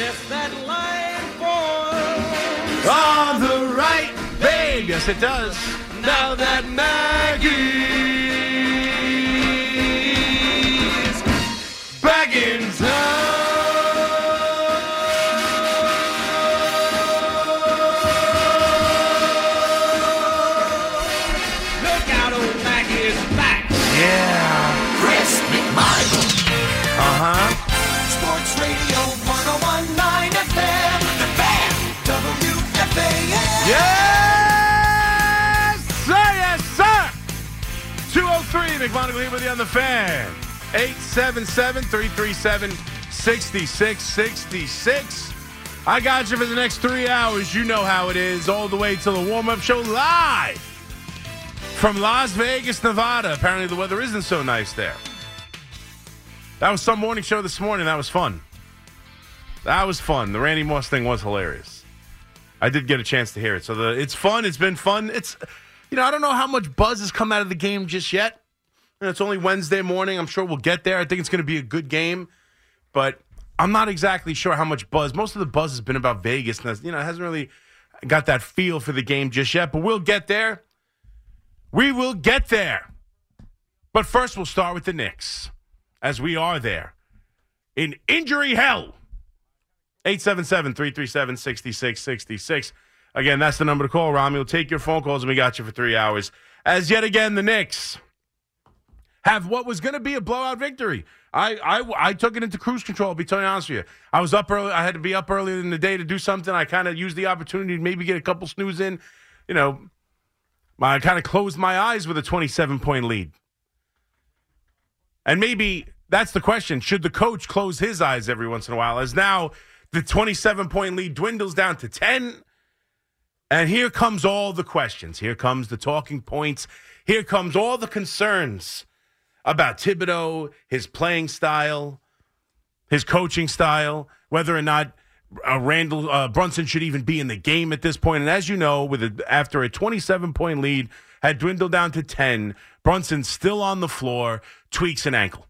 Yes, that lion forms On the right, babe. Yes, it does. Now that Maggie's 203 McMonagle here with you on the fan. 877 337 6666. I got you for the next three hours. You know how it is. All the way till the warm up show live from Las Vegas, Nevada. Apparently, the weather isn't so nice there. That was some morning show this morning. That was fun. That was fun. The Randy Moss thing was hilarious. I did get a chance to hear it. So the it's fun. It's been fun. It's you know, I don't know how much buzz has come out of the game just yet. Know, it's only Wednesday morning. I'm sure we'll get there. I think it's going to be a good game, but I'm not exactly sure how much buzz. Most of the buzz has been about Vegas, and you know, it hasn't really got that feel for the game just yet. But we'll get there. We will get there. But first, we'll start with the Knicks, as we are there in injury hell. 877 337 6666. Again, that's the number to call. Rami will take your phone calls, and we got you for three hours. As yet again, the Knicks have what was going to be a blowout victory. I, I, I took it into cruise control, I'll be totally honest with you. I was up early. I had to be up earlier in the day to do something. I kind of used the opportunity to maybe get a couple snooze in. You know, I kind of closed my eyes with a 27 point lead. And maybe that's the question. Should the coach close his eyes every once in a while? As now the 27 point lead dwindles down to 10. And here comes all the questions. Here comes the talking points. Here comes all the concerns about Thibodeau, his playing style, his coaching style, whether or not uh, Randle uh, Brunson should even be in the game at this point. And as you know, with a, after a 27 point lead had dwindled down to 10, Brunson still on the floor, tweaks an ankle.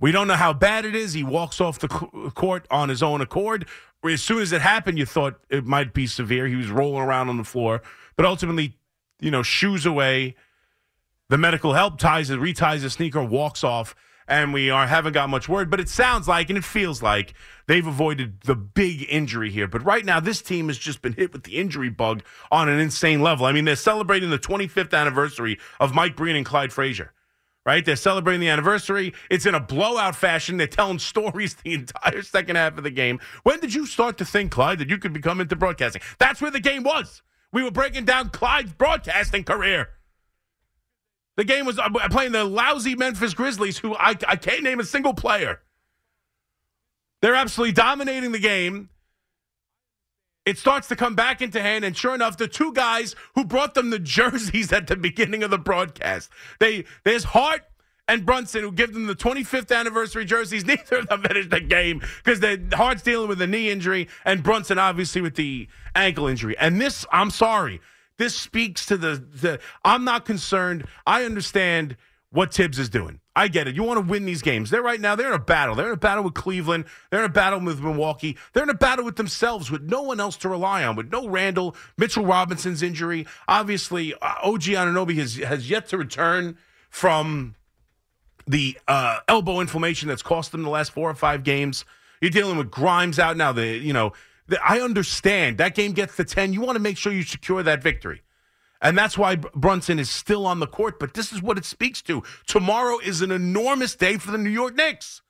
We don't know how bad it is. He walks off the court on his own accord. As soon as it happened, you thought it might be severe. He was rolling around on the floor, but ultimately, you know, shoes away. The medical help ties it, reties the sneaker, walks off, and we are haven't got much word. But it sounds like and it feels like they've avoided the big injury here. But right now, this team has just been hit with the injury bug on an insane level. I mean, they're celebrating the 25th anniversary of Mike Breen and Clyde Frazier right? They're celebrating the anniversary. It's in a blowout fashion. They're telling stories the entire second half of the game. When did you start to think, Clyde, that you could become into broadcasting? That's where the game was. We were breaking down Clyde's broadcasting career. The game was uh, playing the lousy Memphis Grizzlies, who I, I can't name a single player. They're absolutely dominating the game. It starts to come back into hand, and sure enough, the two guys who brought them the jerseys at the beginning of the broadcast, they there's Hart and Brunson who give them the 25th anniversary jerseys. Neither of them finished the game because Hart's dealing with a knee injury, and Brunson obviously with the ankle injury. And this, I'm sorry, this speaks to the the. I'm not concerned. I understand what Thibs is doing. I get it. You want to win these games. They're right now, they're in a battle. They're in a battle with Cleveland. They're in a battle with Milwaukee. They're in a battle with themselves with no one else to rely on, with no Randle, Mitchell Robinson's injury. Obviously, uh, OG Anunoby has, has yet to return from the uh, elbow inflammation that's cost them the last four or five games. You're dealing with Grimes out now. The you know, I understand that game gets to ten. You want to make sure you secure that victory. And that's why Brunson is still on the court. But this is what it speaks to. Tomorrow is an enormous day for the New York Knicks.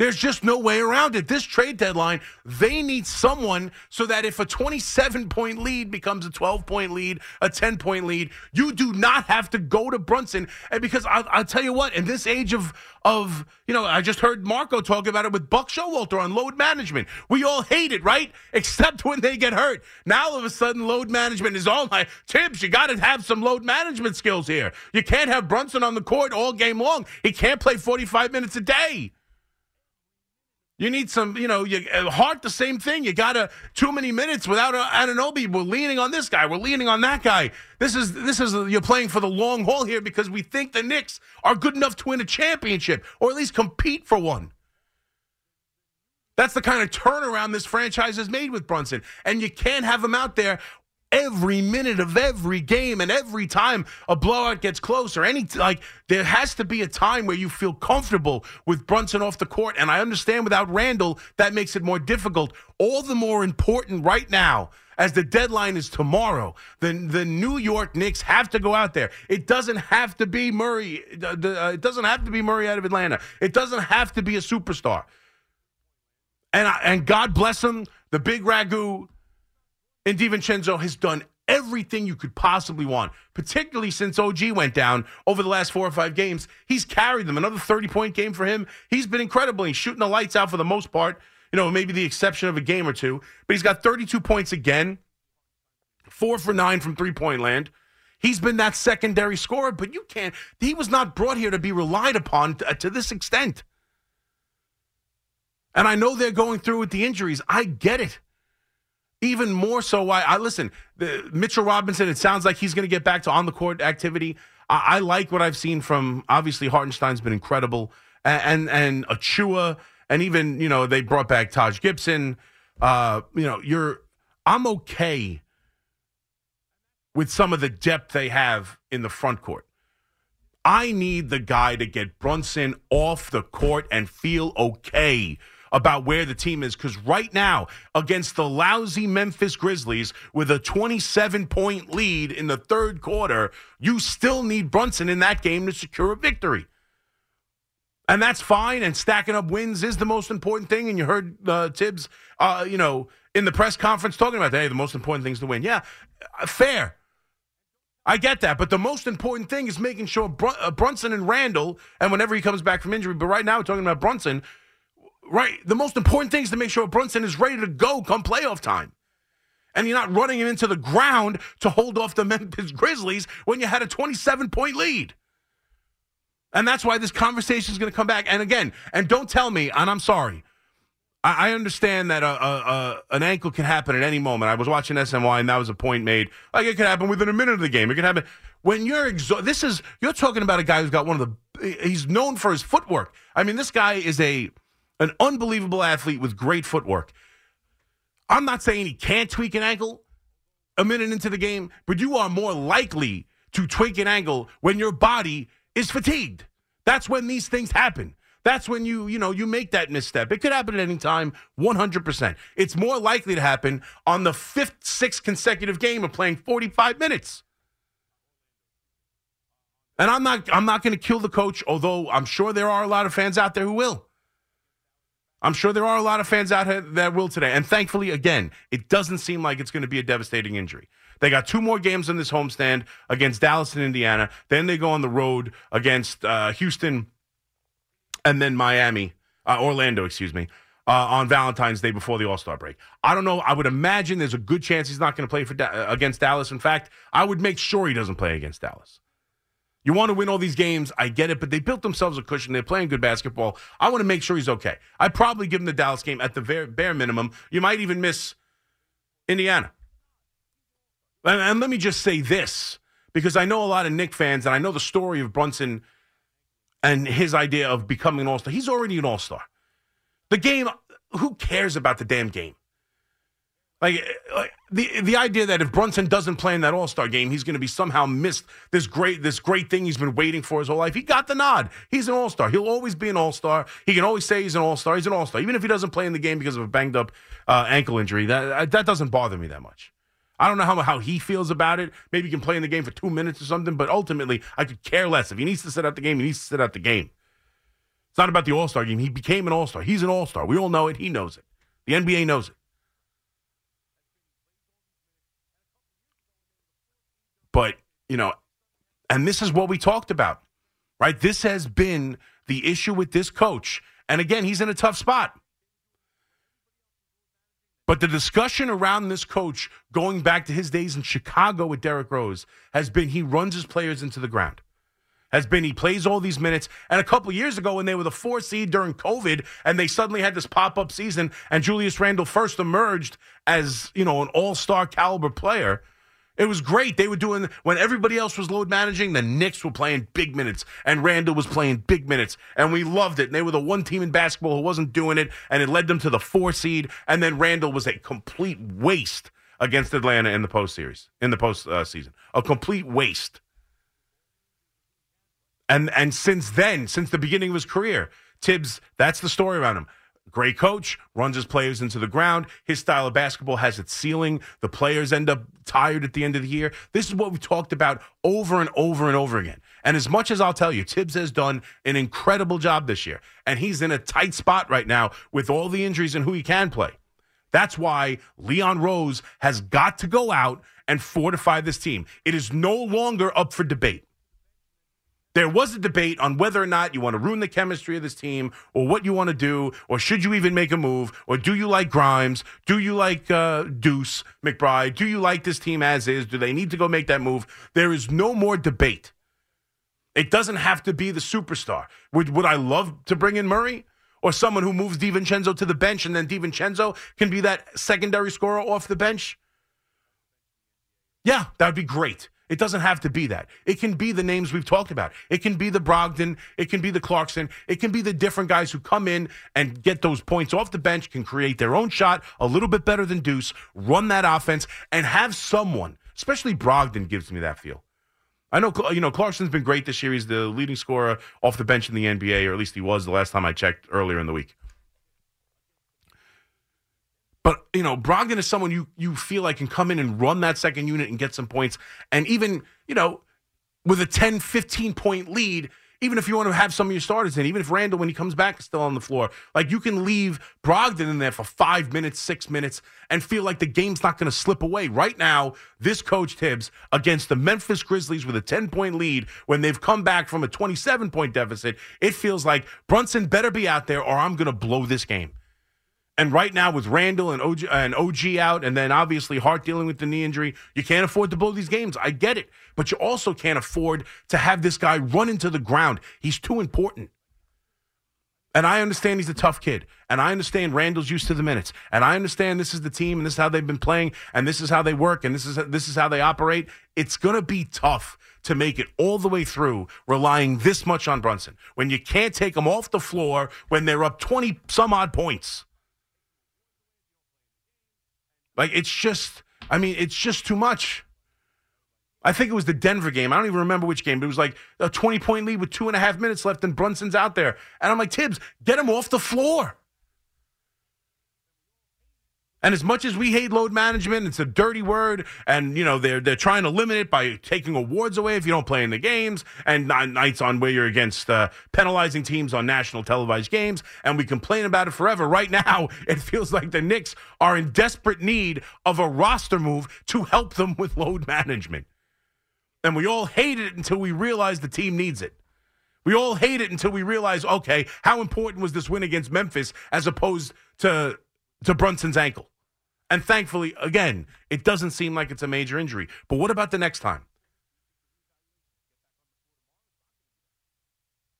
There's just no way around it. This trade deadline, they need someone so that if a 27 point lead becomes a 12 point lead, a 10 point lead, you do not have to go to Brunson. And because I'll, I'll tell you what, in this age of of you know, I just heard Marco talk about it with Buck Showalter on load management. We all hate it, right? Except when they get hurt. Now all of a sudden, load management is all my tips. You got to have some load management skills here. You can't have Brunson on the court all game long. He can't play 45 minutes a day. You need some, you know, you, uh, Hart, the same thing. You got to too many minutes without uh, Anunoby. We're leaning on this guy. We're leaning on that guy. This is this is you're playing for the long haul here because we think the Knicks are good enough to win a championship or at least compete for one. That's the kind of turnaround this franchise has made with Brunson. And you can't have him out there every minute of every game and every time a blowout gets close or any like there has to be a time where you feel comfortable with Brunson off the court. And I understand without Randle that makes it more difficult. All the more important right now as the deadline is tomorrow the the New York Knicks have to go out there. It doesn't have to be Murray uh, it doesn't have to be Murray out of Atlanta. It doesn't have to be a superstar. And I, and God bless him the big ragu and DiVincenzo has done everything you could possibly want, particularly since OG went down over the last four or five games. He's carried them. Another 30 point game for him. He's been incredible. He's shooting the lights out for the most part, you know, maybe the exception of a game or two, but he's got 32 points again, four for nine from three point land. He's been that secondary scorer, but you can't. He was not brought here to be relied upon to, to this extent. And I know they're going through with the injuries. I get it even more so why I listen. The, Mitchell Robinson. It sounds like he's going to get back to on the court activity. I, I, like what I've seen from. Obviously, Hartenstein's been incredible, and and, and Achiuwa, and even you know they brought back Taj Gibson. Uh, you know, you're. I'm okay with some of the depth they have in the front court. I need the guy to get Brunson off the court and feel okay about where the team is because right now, against the lousy Memphis Grizzlies with a 27 point lead in the third quarter, you still need Brunson in that game to secure a victory. And that's fine. And stacking up wins is the most important thing. And you heard uh, Thibs, uh, you know, in the press conference talking about that. Hey, the most important thing is to win. Yeah, uh, fair. I get that, but the most important thing is making sure uh, Brunson and Randle, and whenever he comes back from injury, but right now we're talking about Brunson, right. The most important thing is to make sure Brunson is ready to go come playoff time. And you're not running him into the ground to hold off the Memphis Grizzlies when you had a 27 point lead. And that's why this conversation is going to come back. And again, and don't tell me, and I'm sorry, I, understand that a, a, a, an ankle can happen at any moment. I was watching SNY, and that was a point made. Like it could happen within a minute of the game. It could happen when you're exhausted. This is you're talking about a guy who's got one of the. He's known for his footwork. I mean, this guy is a an unbelievable athlete with great footwork. I'm not saying he can't tweak an ankle a minute into the game, but you are more likely to tweak an ankle when your body is fatigued. That's when these things happen. That's when you, you know, you make that misstep. It could happen at any time, 100%. It's more likely to happen on the fifth, sixth consecutive game of playing 45 minutes. And I'm not I'm not going to kill the coach, although I'm sure there are a lot of fans out there who will. I'm sure there are a lot of fans out here that will today. And thankfully, again, it doesn't seem like it's going to be a devastating injury. They got two more games in this homestand against Dallas and Indiana. Then they go on the road against uh, Houston and then Miami, uh, Orlando, excuse me, uh, on Valentine's Day before the All Star break. I don't know. I would imagine there's a good chance he's not going to play for da- against Dallas. In fact, I would make sure he doesn't play against Dallas. You want to win all these games, I get it, but they built themselves a cushion. They're playing good basketball. I want to make sure he's okay. I'd probably give him the Dallas game at the bare, bare minimum. You might even miss Indiana. And, and let me just say this because I know a lot of Knick fans, and I know the story of Brunson and his idea of becoming an all star. He's already an all star. The game, who cares about the damn game? Like, like, the the idea that if Brunson doesn't play in that All Star game, he's going to be somehow missed this great this great thing he's been waiting for his whole life. He got the nod. He's an All Star. He'll always be an All Star. He can always say he's an All Star. He's an All Star, even if he doesn't play in the game because of a banged up uh, ankle injury. That that doesn't bother me that much. I don't know how how he feels about it. Maybe he can play in the game for two minutes or something, but ultimately, I could care less. If he needs to sit out the game, he needs to sit out the game. It's not about the All Star game. He became an All Star. He's an All Star. We all know it. He knows it. The NBA knows it. But, you know, and this is what we talked about, right? This has been the issue with this coach. And again, he's in a tough spot. But the discussion around this coach going back to his days in Chicago with Derrick Rose has been he runs his players into the ground. Has been he plays all these minutes. And a couple years ago, when they were the four seed during COVID, and they suddenly had this pop up season, and Julius Randle first emerged as you know an all star caliber player, It was great. They were doing when everybody else was load managing. The Knicks were playing big minutes, and Randle was playing big minutes, and we loved it. And they were the one team in basketball who wasn't doing it, and it led them to the four seed. And then Randle was a complete waste against Atlanta in the post series, in the post uh, season, a complete waste. And and since then, since the beginning of his career, Thibs, that's the story around him. Great coach, runs his players into the ground. His style of basketball has its ceiling. The players end up tired at the end of the year. This is what we talked about over and over and over again. And as much as I'll tell you, Thibs has done an incredible job this year. And he's in a tight spot right now with all the injuries and who he can play. That's why Leon Rose has got to go out and fortify this team. It is no longer up for debate. There was a debate on whether or not you want to ruin the chemistry of this team or what you want to do, or should you even make a move, or do you like Grimes? Do you like uh, Deuce McBride? Do you like this team as is? Do they need to go make that move? There is no more debate. It doesn't have to be the superstar. Would, would I love to bring in Murray? Or someone who moves DiVincenzo to the bench and then DiVincenzo can be that secondary scorer off the bench? Yeah, that would be great. It doesn't have to be that. It can be the names we've talked about. It can be the Brogdon. It can be the Clarkson. It can be the different guys who come in and get those points off the bench, can create their own shot a little bit better than Deuce, run that offense, and have someone, especially Brogdon gives me that feel. I know, you know, Clarkson's been great this year. He's the leading scorer off the bench in the NBA, or at least he was the last time I checked earlier in the week. But you know, Brogdon is someone you you feel like can come in and run that second unit and get some points, and even you know, with a 10, 15 point lead, even if you want to have some of your starters in, even if Randle, when he comes back, is still on the floor, like you can leave Brogdon in there for five minutes, six minutes, and feel like the game's not going to slip away. Right now, this coach Thibs against the Memphis Grizzlies with a 10 point lead when they've come back from a 27 point deficit, it feels like Brunson better be out there or I'm going to blow this game. And right now, with Randle and OG, and OG out, and then obviously Hart dealing with the knee injury, you can't afford to blow these games. I get it. But you also can't afford to have this guy run into the ground. He's too important. And I understand he's a tough kid. And I understand Randle's used to the minutes. And I understand this is the team and this is how they've been playing and this is how they work and this is this is how they operate. It's going to be tough to make it all the way through relying this much on Brunson when you can't take them off the floor when they're up 20 some odd points. Like it's just, I mean, it's just too much. I think it was the Denver game. I don't even remember which game, but it was like a 20 point lead with two and a half minutes left, and Brunson's out there. And I'm like, Thibs, get him off the floor. And as much as we hate load management, it's a dirty word, and you know they're they're trying to limit it by taking awards away if you don't play in the games, and nights on where you're against uh, penalizing teams on national televised games, and we complain about it forever. Right now, it feels like the Knicks are in desperate need of a roster move to help them with load management, and we all hate it until we realize the team needs it. We all hate it until we realize, okay, how important was this win against Memphis as opposed to to Brunson's ankle? And thankfully, again, it doesn't seem like it's a major injury. But what about the next time?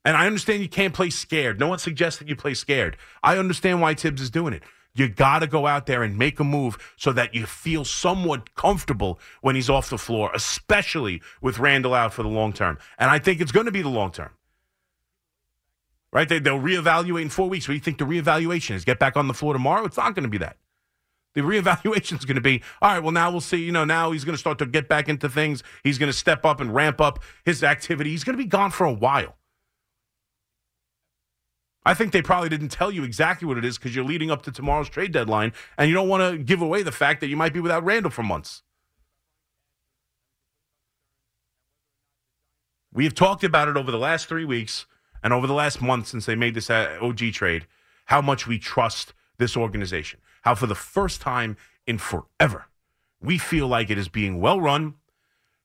And I understand you can't play scared. No one suggests that you play scared. I understand why Thibs is doing it. You got to go out there and make a move so that you feel somewhat comfortable when he's off the floor, especially with Randle out for the long term. And I think it's going to be the long term. Right? They, they'll reevaluate in four weeks. What do you think the reevaluation is? Get back on the floor tomorrow? It's not going to be that. The reevaluation is going to be all right. Well, now we'll see. You know, now he's going to start to get back into things. He's going to step up and ramp up his activity. He's going to be gone for a while. I think they probably didn't tell you exactly what it is because you're leading up to tomorrow's trade deadline, and you don't want to give away the fact that you might be without Randle for months. We have talked about it over the last three weeks and over the last month since they made this uh, OG trade, how much we trust this organization how for the first time in forever, we feel like it is being well run.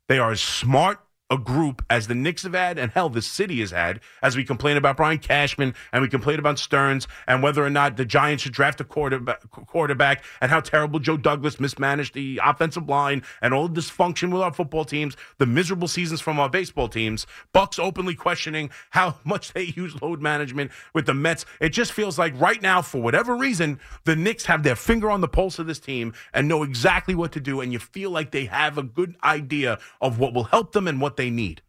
They are as smart a group as the Knicks have had, and hell, the city has had, as we complain about Brian Cashman and we complain about Stearns and whether or not the Giants should draft a quarterback, quarterback and how terrible Joe Douglas mismanaged the offensive line and all the dysfunction with our football teams, the miserable seasons from our baseball teams. Bucks openly questioning how much they use load management with the Mets. It just feels like right now, for whatever reason, the Knicks have their finger on the pulse of this team and know exactly what to do, and you feel like they have a good idea of what will help them and what they need.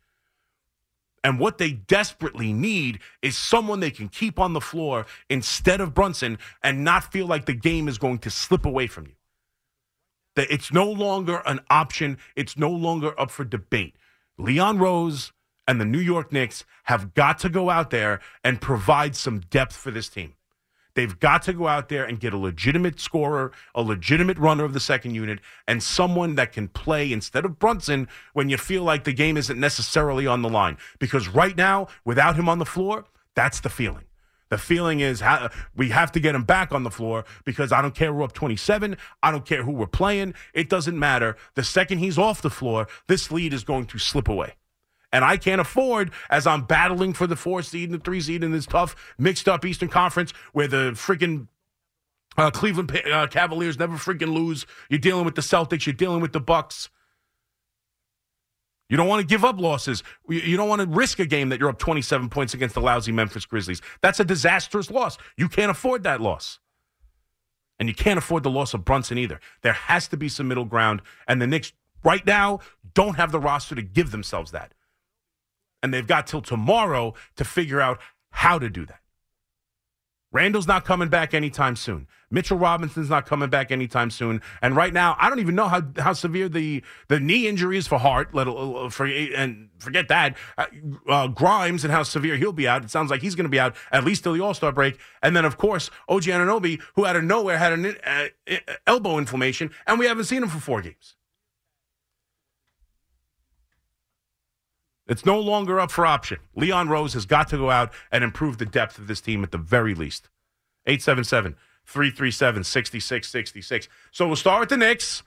And what they desperately need is someone they can keep on the floor instead of Brunson and not feel like the game is going to slip away from you. That it's no longer an option, it's no longer up for debate. Leon Rose and the New York Knicks have got to go out there and provide some depth for this team. They've got to go out there and get a legitimate scorer, a legitimate runner of the second unit, and someone that can play instead of Brunson when you feel like the game isn't necessarily on the line. Because right now, without him on the floor, that's the feeling. The feeling is ha- we have to get him back on the floor because I don't care we're up 27. I don't care who we're playing. It doesn't matter. The second he's off the floor, this lead is going to slip away. And I can't afford, as I'm battling for the four seed and the three seed in this tough, mixed up Eastern Conference where the freaking uh, Cleveland uh, Cavaliers never freaking lose. You're dealing with the Celtics. You're dealing with the Bucks. You don't want to give up losses. You don't want to risk a game that you're up 27 points against the lousy Memphis Grizzlies. That's a disastrous loss. You can't afford that loss. And you can't afford the loss of Brunson either. There has to be some middle ground. And the Knicks, right now, don't have the roster to give themselves that. And they've got till tomorrow to figure out how to do that. Randle's not coming back anytime soon. Mitchell Robinson's not coming back anytime soon. And right now, I don't even know how, how severe the, the knee injury is for Hart. Let for and forget that. Uh, uh, Grimes and how severe he'll be out. It sounds like he's going to be out at least till the All Star break. And then of course OG Anunoby, who out of nowhere had an uh, uh, elbow inflammation, and we haven't seen him for four games. It's no longer up for option. Leon Rose has got to go out and improve the depth of this team at the very least. 877 337 6666. So we'll start with the Knicks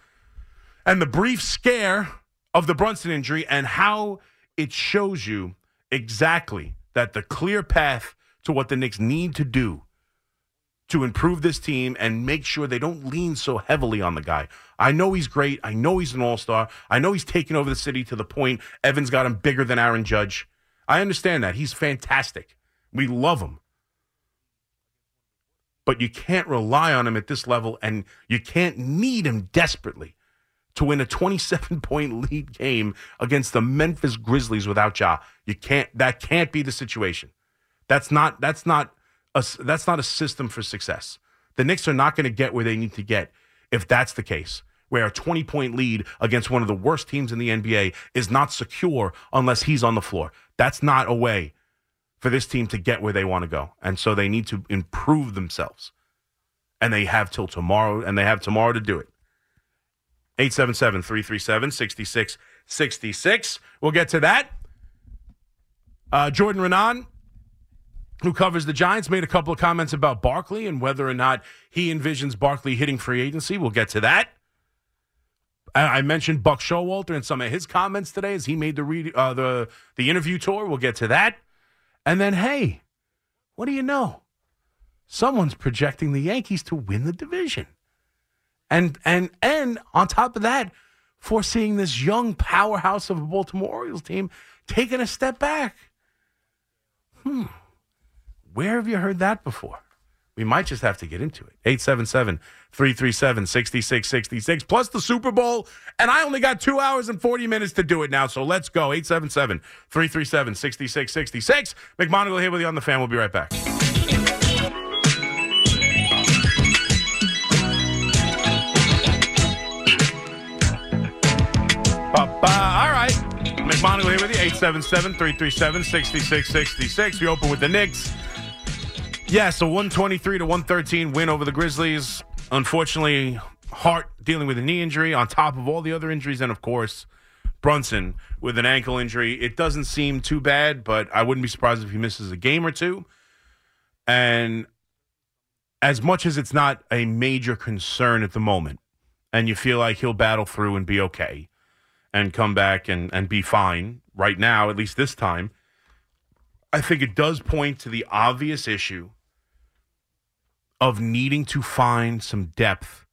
and the brief scare of the Brunson injury and how it shows you exactly that the clear path to what the Knicks need to do to improve this team and make sure they don't lean so heavily on the guy. I know he's great. I know he's an all star. I know he's taken over the city to the point Evans got him bigger than Aaron Judge. I understand that. He's fantastic. We love him. But you can't rely on him at this level, and you can't need him desperately to win a 27 point lead game against the Memphis Grizzlies without Ja. You can't, that can't be the situation. That's not, that's not, a, that's not a system for success. The Knicks are not going to get where they need to get if that's the case. Where a 20 point lead against one of the worst teams in the NBA is not secure unless he's on the floor. That's not a way for this team to get where they want to go. And so they need to improve themselves. And they have till tomorrow, and they have tomorrow to do it. 877 337 6666. We'll get to that. Uh, Jordan Raanan, who covers the Giants, made a couple of comments about Barkley and whether or not he envisions Barkley hitting free agency. We'll get to that. I mentioned Buck Showalter and some of his comments today as he made the re- uh, the the interview tour. We'll get to that, and then hey, what do you know? Someone's projecting the Yankees to win the division, and and and on top of that, foreseeing this young powerhouse of a Baltimore Orioles team taking a step back. Hmm. Where have you heard that before? We might just have to get into it. 877 337 6666 plus the Super Bowl. And I only got two hours and 40 minutes to do it now. So let's go. 877 337 6666. McMonagle here with you on the fan. We'll be right back. All right. McMonagle here with you. 877 337 6666. We open with the Knicks. Yes, so 123 to 113 win over the Grizzlies. Unfortunately, Hart dealing with a knee injury on top of all the other injuries, and of course, Brunson with an ankle injury. It doesn't seem too bad, but I wouldn't be surprised if he misses a game or two. And as much as it's not a major concern at the moment, and you feel like he'll battle through and be okay, and come back and, and be fine right now, at least this time. I think it does point to the obvious issue of needing to find some depth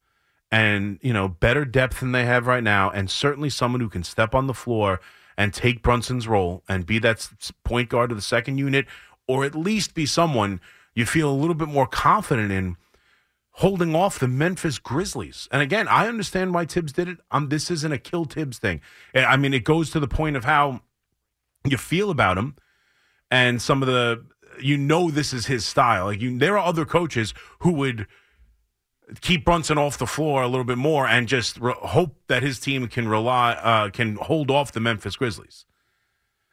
and, you know, better depth than they have right now, and certainly someone who can step on the floor and take Brunson's role and be that point guard of the second unit, or at least be someone you feel a little bit more confident in holding off the Memphis Grizzlies. And again, I understand why Thibs did it. Um, this isn't a kill Thibs thing. I mean, it goes to the point of how you feel about him and some of the you know this is his style. Like you, there are other coaches who would keep Brunson off the floor a little bit more and just re- hope that his team can rely uh, can hold off the Memphis Grizzlies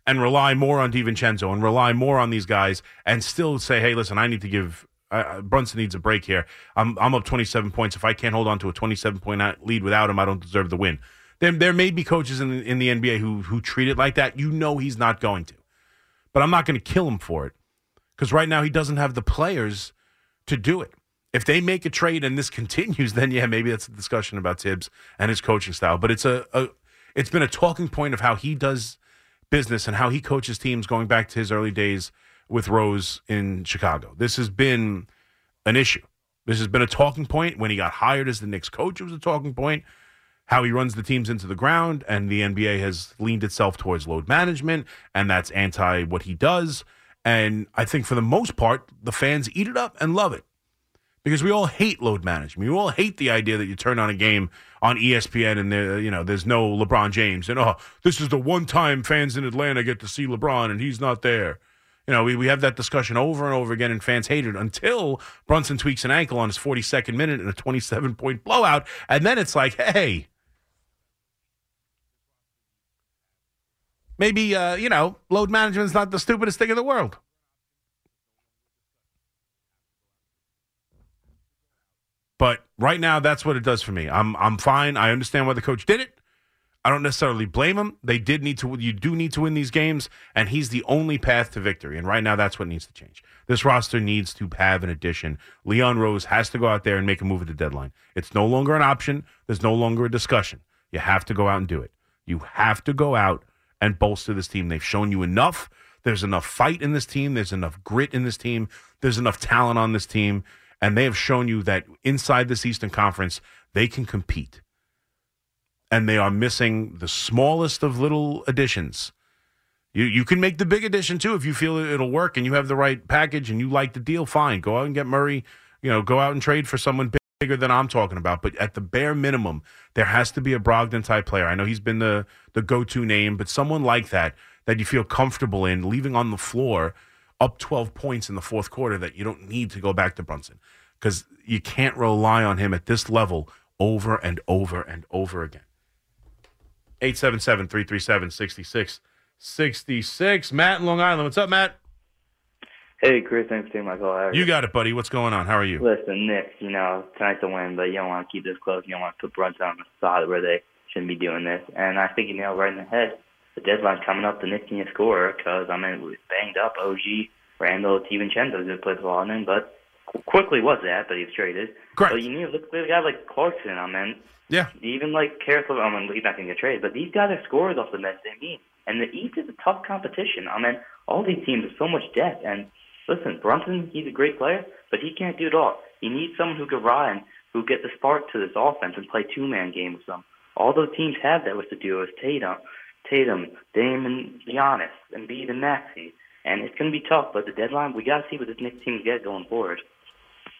and rely more on DiVincenzo and rely more on these guys and still say, hey, listen, I need to give. Uh, Brunson needs a break here. I'm I'm up 27 points. If I can't hold on to a 27 point lead without him, I don't deserve the win. There, there may be coaches in the, in the NBA who who treat it like that. You know he's not going to, but I'm not going to kill him for it because right now he doesn't have the players to do it. If they make a trade and this continues, then yeah, maybe that's a discussion about Thibs and his coaching style. But it's a, a it's been a talking point of how he does business and how he coaches teams going back to his early days with Rose in Chicago. This has been an issue. This has been a talking point. When he got hired as the Knicks coach, it was a talking point. How he runs the teams into the ground, and the NBA has leaned itself towards load management, and that's anti what he does. And I think for the most part, the fans eat it up and love it because we all hate load management. We all hate the idea that you turn on a game on ESPN and there, you know, there's no LeBron James, and oh, this is the one time fans in Atlanta get to see LeBron and he's not there. You know, we, we have that discussion over and over again, and fans hate it until Brunson tweaks an ankle on his 42nd minute in a 27 point blowout. And then it's like, hey, maybe, uh, you know, load management's not the stupidest thing in the world. But right now, that's what it does for me. I'm I'm fine. I understand why the coach did it. I don't necessarily blame him. They did need to. You do need to win these games, and he's the only path to victory. And right now, that's what needs to change. This roster needs to have an addition. Leon Rose has to go out there and make a move at the deadline. It's no longer an option. There's no longer a discussion. You have to go out and do it. You have to go out and bolster this team. They've shown you enough. There's enough fight in this team. There's enough grit in this team. There's enough talent on this team. And they have shown you that inside this Eastern Conference, they can compete. And they are missing the smallest of little additions. You you can make the big addition too if you feel it'll work and you have the right package and you like the deal. Fine, go out and get Murray. You know, go out and trade for someone bigger than I'm talking about. But at the bare minimum, there has to be a Brogdon type player. I know he's been the the go to name, but someone like that that you feel comfortable in leaving on the floor up 12 points in the fourth quarter that you don't need to go back to Brunson because you can't rely on him at this level over and over and over again. 877 337 6666. Matt in Long Island. What's up, Matt? Hey, Chris, thanks for taking my call. You got it, buddy. What's going on? How are you? Listen, Knicks, you know, tonight's a win, but you don't want to keep this close. You don't want to put Brunson on the spot where they shouldn't be doing this. And I think you nailed right in the head. The deadline's coming up. The Knicks need a scorer because, I mean, banged up OG, Randle, DiVincenzo to play for in, but Quickley was that, but he was traded. Correct. But you need to look at a guy like Clarkson. I mean, Yeah. even like Caris, I mean, he's not going to get traded, but these guys are scorers off the bench. They mean, and the East is a tough competition. I mean, all these teams have so much depth. And listen, Brunson, he's a great player, but he can't do it all. You need someone who can ride, who get the spark to this offense and play two man game with them. All those teams have that with the duo is Tatum, Tatum, Dame, and Giannis, and Embiid and Maxey. And it's going to be tough, but the deadline, we got to see what this Knicks team get going forward.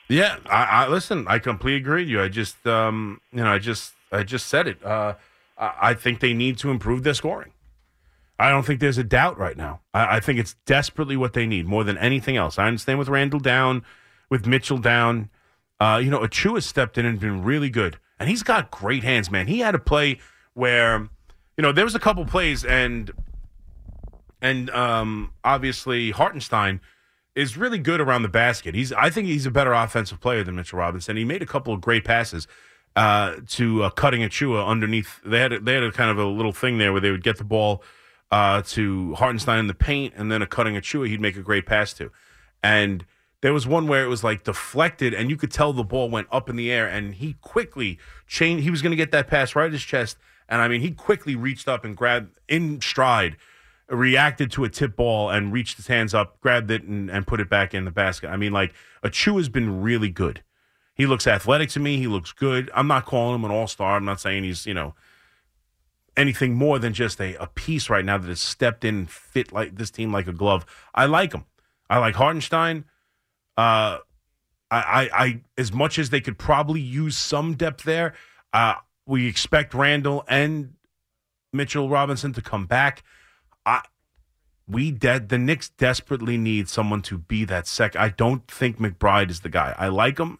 Yeah, I, I listen. I completely agree with you. I just, um, you know, I just, I just said it. Uh, I think they need to improve their scoring. I don't think there's a doubt right now. I, I think it's desperately what they need more than anything else. I understand with Randle down, with Mitchell down. Uh, you know, Achiuwa stepped in and been really good, and he's got great hands, man. He had a play where, you know, there was a couple plays, and and um, obviously Hartenstein is really good around the basket. He's I think he's a better offensive player than Mitchell Robinson. He made a couple of great passes uh, to uh, cutting Achiuwa underneath. They had a, they had a kind of a little thing there where they would get the ball uh, to Hartenstein in the paint, and then a cutting a Achiuwa he'd make a great pass to. And there was one where it was like deflected, and you could tell the ball went up in the air, and he quickly changed. He was going to get that pass right at his chest, And I mean, he quickly reached up and grabbed in stride, reacted to a tip ball and reached his hands up, grabbed it, and, and put it back in the basket. I mean, like, Achu has been really good. He looks athletic to me. He looks good. I'm not calling him an all star. I'm not saying he's, you know, anything more than just a, a piece right now that has stepped in fit like this team like a glove. I like him. I like Hartenstein. Uh, I, I, I, as much as they could probably use some depth there, uh, we expect Randle and Mitchell Robinson to come back. I, we dead. The Knicks desperately need someone to be that sec. I don't think McBride is the guy. I like him.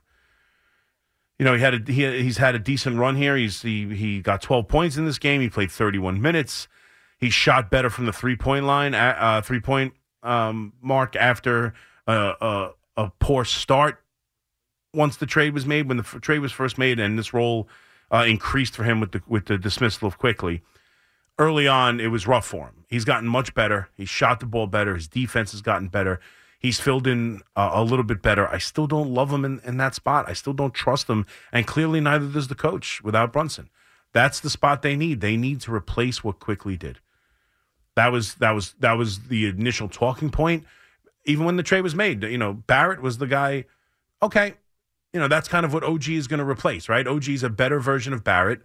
You know, he had a he, he's had a decent run here. He's he he got 12 points in this game. He played 31 minutes. He shot better from the three point line, uh, three point um, mark after uh, uh, a poor start. Once the trade was made, when the f- trade was first made, and this role uh, increased for him with the with the dismissal of Quickley. Early on, it was rough for him. He's gotten much better. He shot the ball better. His defense has gotten better. He's filled in uh, a little bit better. I still don't love him in, in that spot. I still don't trust him. And clearly, neither does the coach without Brunson. That's the spot they need. They need to replace what Quickley did. That was that was that was the initial talking point. Even when the trade was made, you know, Barrett was the guy. Okay, you know that's kind of what OG is going to replace, right? OG is a better version of Barrett.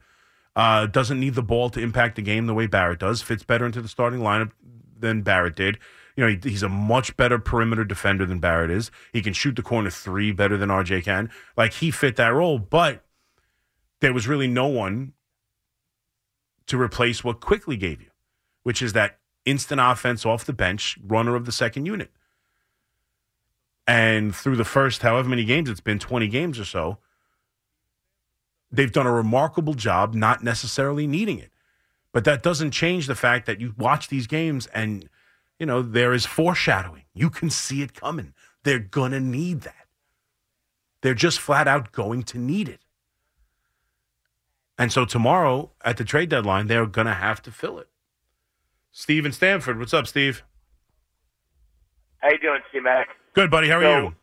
Uh, doesn't need the ball to impact the game the way Barrett does. Fits better into the starting lineup than Barrett did. You know, he, he's a much better perimeter defender than Barrett is. He can shoot the corner three better than RJ can. Like he fit that role, but there was really no one to replace what Quickley gave you, which is that instant offense off the bench, runner of the second unit. And through the first however many games it's been, 20 games or so, they've done a remarkable job not necessarily needing it. But that doesn't change the fact that you watch these games and, you know, there is foreshadowing. You can see it coming. They're going to need that. They're just flat out going to need it. And so tomorrow at the trade deadline, they're going to have to fill it. Steve in Stamford. What's up, Steve? How you doing, C Mac? Good, buddy. How are So- you?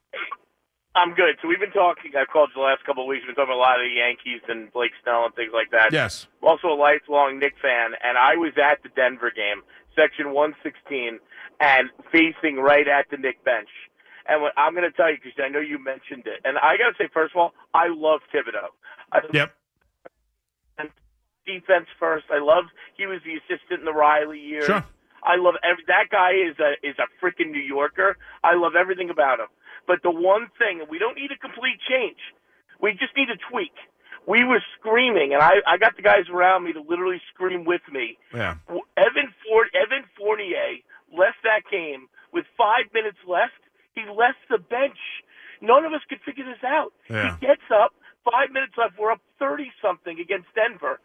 I'm good. So we've been talking. I've called you the last couple of weeks. We've been talking a lot of the Yankees and Blake Snell and things like that. Yes. I'm also a lifelong Knick fan, and I was at the Denver game, section 116, and facing right at the Knick bench. And what I'm going to tell you, because I know you mentioned it, and I got to say, first of all, I love Thibodeau. I Yep. defense first. I love he was the assistant in the Riley years. Sure. I love every that guy is a is a freaking New Yorker. I love everything about him. But the one thing, we don't need a complete change. We just need a tweak. We were screaming, and I, I got the guys around me to literally scream with me. Yeah. Evan Ford, Evan Fournier left that game with five minutes left. He left the bench. None of us could figure this out. Yeah. He gets up, five minutes left. We're up thirty something against Denver,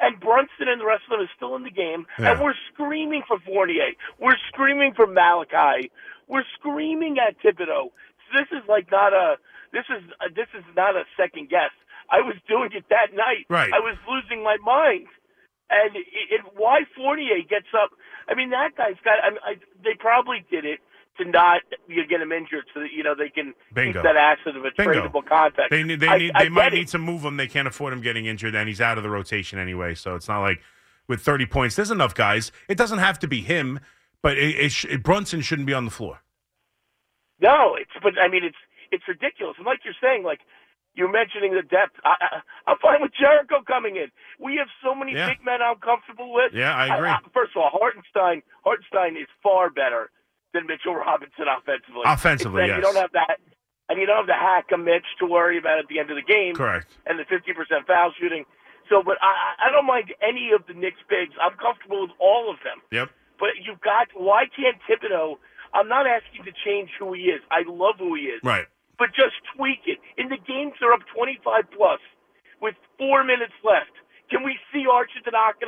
and Brunson and the rest of them is still in the game, Yeah. and we're screaming for Fournier. We're screaming for Malachi. We're screaming at Thibodeau. So this is like not a. This is uh, this is not a second guess. I was doing it that night. Right. I was losing my mind. And it, it, why Fournier gets up? I mean, that guy's got. I, mean, I, they probably did it to not you know, get him injured, so that you know they can Bingo. keep that asset of a Bingo. tradable contract. They need. They I- need. They might get it. need to move him. They can't afford him getting injured, and he's out of the rotation anyway. So it's not like with 30 points, there's enough guys. It doesn't have to be him, but it, it, Brunson shouldn't be on the floor. No, it's but I mean it's it's ridiculous. And like you're saying, like you're mentioning the depth. I, I, I'm fine with Jericho coming in. We have so many Yeah. big men I'm comfortable with. Yeah, I agree. first of all, Hartenstein Hartenstein is far better than Mitchell Robinson offensively. Offensively, yes. You don't have that, and you don't have the hack of Mitch to worry about at the end of the game. Correct. And the 50% foul shooting. So, but I, I I don't mind any of the Knicks bigs. I'm comfortable with all of them. Yep. But you've got why can't Thibodeau? I'm not asking to change who he is. I love who he is. Right. But just tweak it. In the games they're up 25 plus with four minutes left. Can we see Archie Tanaka?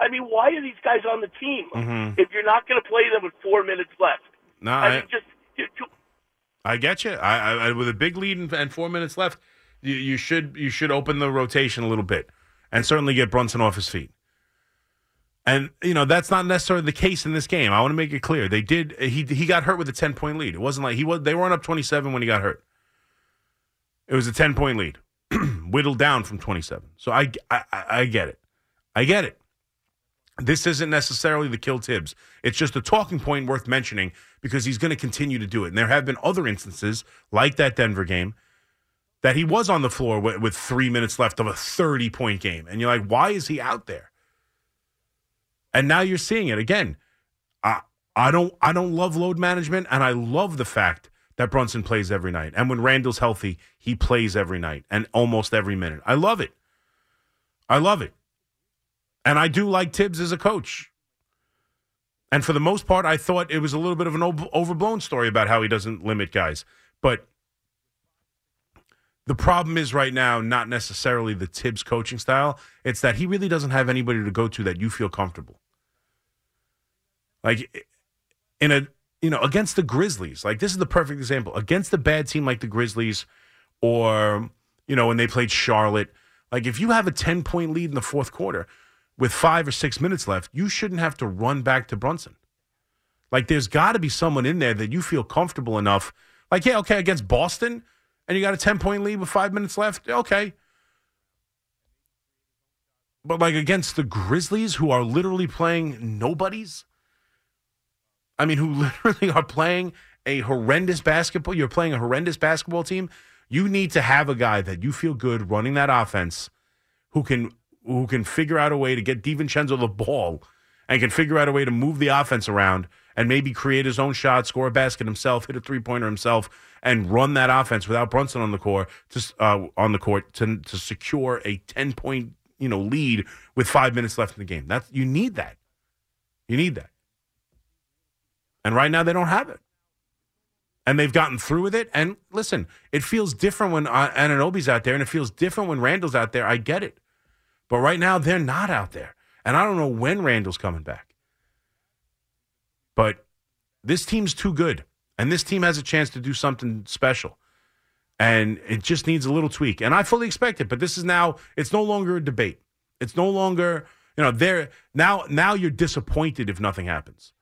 I mean, why are these guys on the team Mhm. if you're not going to play them with four minutes left? No, I I, mean, just you- you- I get you. I, I, I- with a big lead and, and four minutes left, you, you should you should open the rotation a little bit, and certainly get Brunson off his feet. And you know that's not necessarily the case in this game. I want to make it clear. They did. He he got hurt with a ten point lead. It wasn't like he was. They weren't up twenty seven when he got hurt. It was a ten point lead, whittled down from twenty seven. So I, I I get it. I get it. This isn't necessarily the kill Thibs. It's just a talking point worth mentioning because he's going to continue to do it. And there have been other instances, like that Denver game, that he was on the floor with, with three minutes left of a 30 point game. And you're like, why is he out there? And now you're seeing it again. I, I don't I don't love load management, and I love the fact that Brunson plays every night. And when Randle's healthy, he plays every night and almost every minute. I love it. I love it. And I do like Thibs as a coach. And for the most part, I thought it was a little bit of an overblown story about how he doesn't limit guys. But the problem is right now not necessarily the Thibs coaching style. It's that he really doesn't have anybody to go to that you feel comfortable. Like in a you know against the Grizzlies, like this is the perfect example against a bad team like the Grizzlies, or you know when they played Charlotte. Like if you have a ten point lead in the fourth quarter with five or six minutes left, you shouldn't have to run back to Brunson. Like there's got to be someone in there that you feel comfortable enough. Like yeah, okay, against Boston, and you got a ten point lead with five minutes left. Okay. But like against the Grizzlies, who are literally playing nobodies, I mean, who literally are playing a horrendous basketball. You're playing a horrendous basketball team. You need to have a guy that you feel good running that offense, who can who can figure out a way to get DiVincenzo the ball, and can figure out a way to move the offense around and maybe create his own shot, score a basket himself, hit a three pointer himself, and run that offense without Brunson on the court to uh, on the court to to secure a ten point you know lead with five minutes left in the game. That's you need that. You need that. And right now they don't have it. And they've gotten through with it. And listen, it feels different when uh, Anunoby's out there, and it feels different when Randle's out there. I get it. But right now they're not out there. And I don't know when Randle's coming back. But this team's too good. And this team has a chance to do something special. And it just needs a little tweak. And I fully expect it. But this is now, it's no longer a debate. It's no longer, you know, there now now you're disappointed if nothing happens.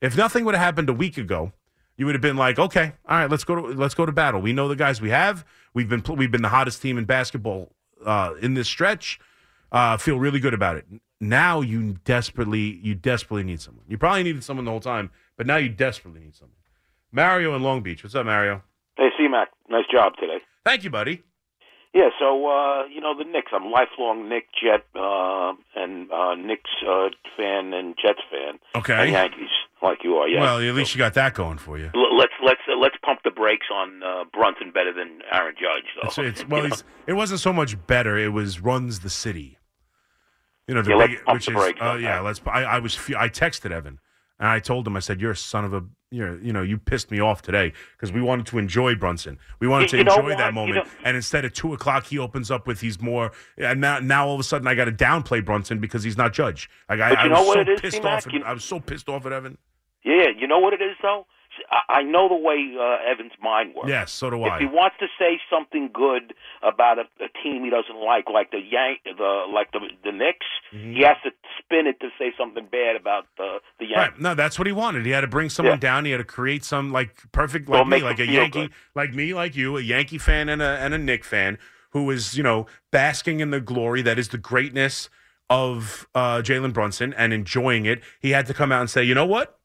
If nothing would have happened a week ago, you would have been like, okay, all right, let's go to let's go to battle. We know the guys we have. We've been we've been the hottest team in basketball uh, in this stretch. Uh, feel really good about it. Now you desperately you desperately need someone. You probably needed someone the whole time, but now you desperately need someone. Mario in Long Beach. What's up, Mario? Hey, C-Mac, nice job today. Thank you, buddy. Yeah, so uh, you know the Knicks. I'm a lifelong Knick Jet uh, and uh, Knicks uh, fan and Jets fan. Okay. And Yankees, like you are. Yeah. Well, at least you got that going for you. L- let's let's uh, let's pump the brakes on uh, Brunson better than Aaron Judge, though. It's, it's well, he's, it wasn't so much better. It was runs the city. You know, the Yeah, big, which is uh, yeah. Let's. I, I was. I texted Evan and I told him. I said, "You're a son of a. You're. You know, you pissed me off today because we wanted to enjoy Brunson. We wanted You- to enjoy that moment. and instead at two o'clock, he opens up with he's more. And now, now all of a sudden, I got to downplay Brunson because he's not Judge. Like I, I was know what so it is, pissed off. At, I was so pissed off at Evan. yeah, you know what it is though. I, know the way uh, Evans' mind works. Yes, so do I. If he wants to say something good about a, a team he doesn't like, like the Yank, the like the the Knicks, Mm-hmm. he has to spin it to say something bad about the the Yankees. Right. No, that's what he wanted. He had to bring someone Yeah. down. He had to create some like perfect like me, like a Yankee, good. like me, like you, a Yankee fan and a and a Knick fan who is you know basking in the glory that is the greatness of uh, Jalen Brunson and enjoying it. He had to come out and say, you know what?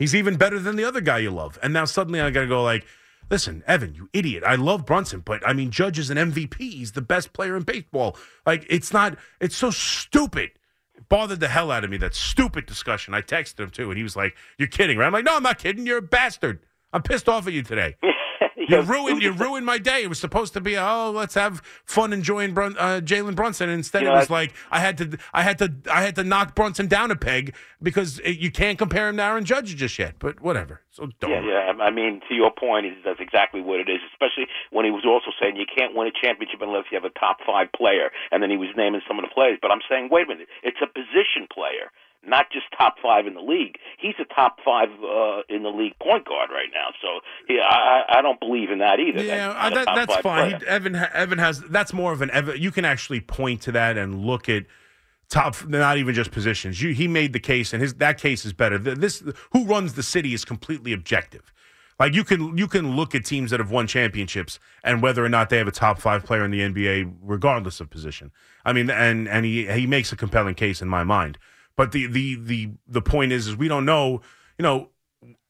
He's even better than the other guy you love. And now suddenly I got to go like. Listen, Evan, you idiot. I love Brunson, but I mean, Judge is an MVP. He's the best player in baseball. Like, it's not, it's so stupid it bothered the hell out of me that stupid discussion. I texted him too, and he was like, "You're kidding, right?" I'm like, "No, I'm not kidding. You're a bastard. I'm pissed off at you today. You ruined you ruined my day. It was supposed to be oh let's have fun enjoying Brun- uh, Jalen Brunson. And instead, it was I- like I had to I had to I had to knock Brunson down a peg because it, you can't compare him to Aaron Judge just yet. But whatever. So don't. Yeah, yeah. I mean, to your point, is that's exactly what it is. Especially when he was also saying you can't win a championship unless you have a top five player, and then he was naming some of the players. But I'm saying, wait a minute, it's a position player, not just top five in the league. He's a top five uh, in the league point guard right now. So yeah, I, I- don't believe in that either. Yeah, That's that, that's fine. He, Evan Evan has that's more of an Evan. You can actually point to that and look at top, not even just positions. You he made the case, and his that case is better. This who runs the city is completely objective. Like you can you can look at teams that have won championships and whether or not they have a top five player in the NBA, regardless of position. I mean, and and he he makes a compelling case in my mind. But the the the the point is, is we don't know. You know,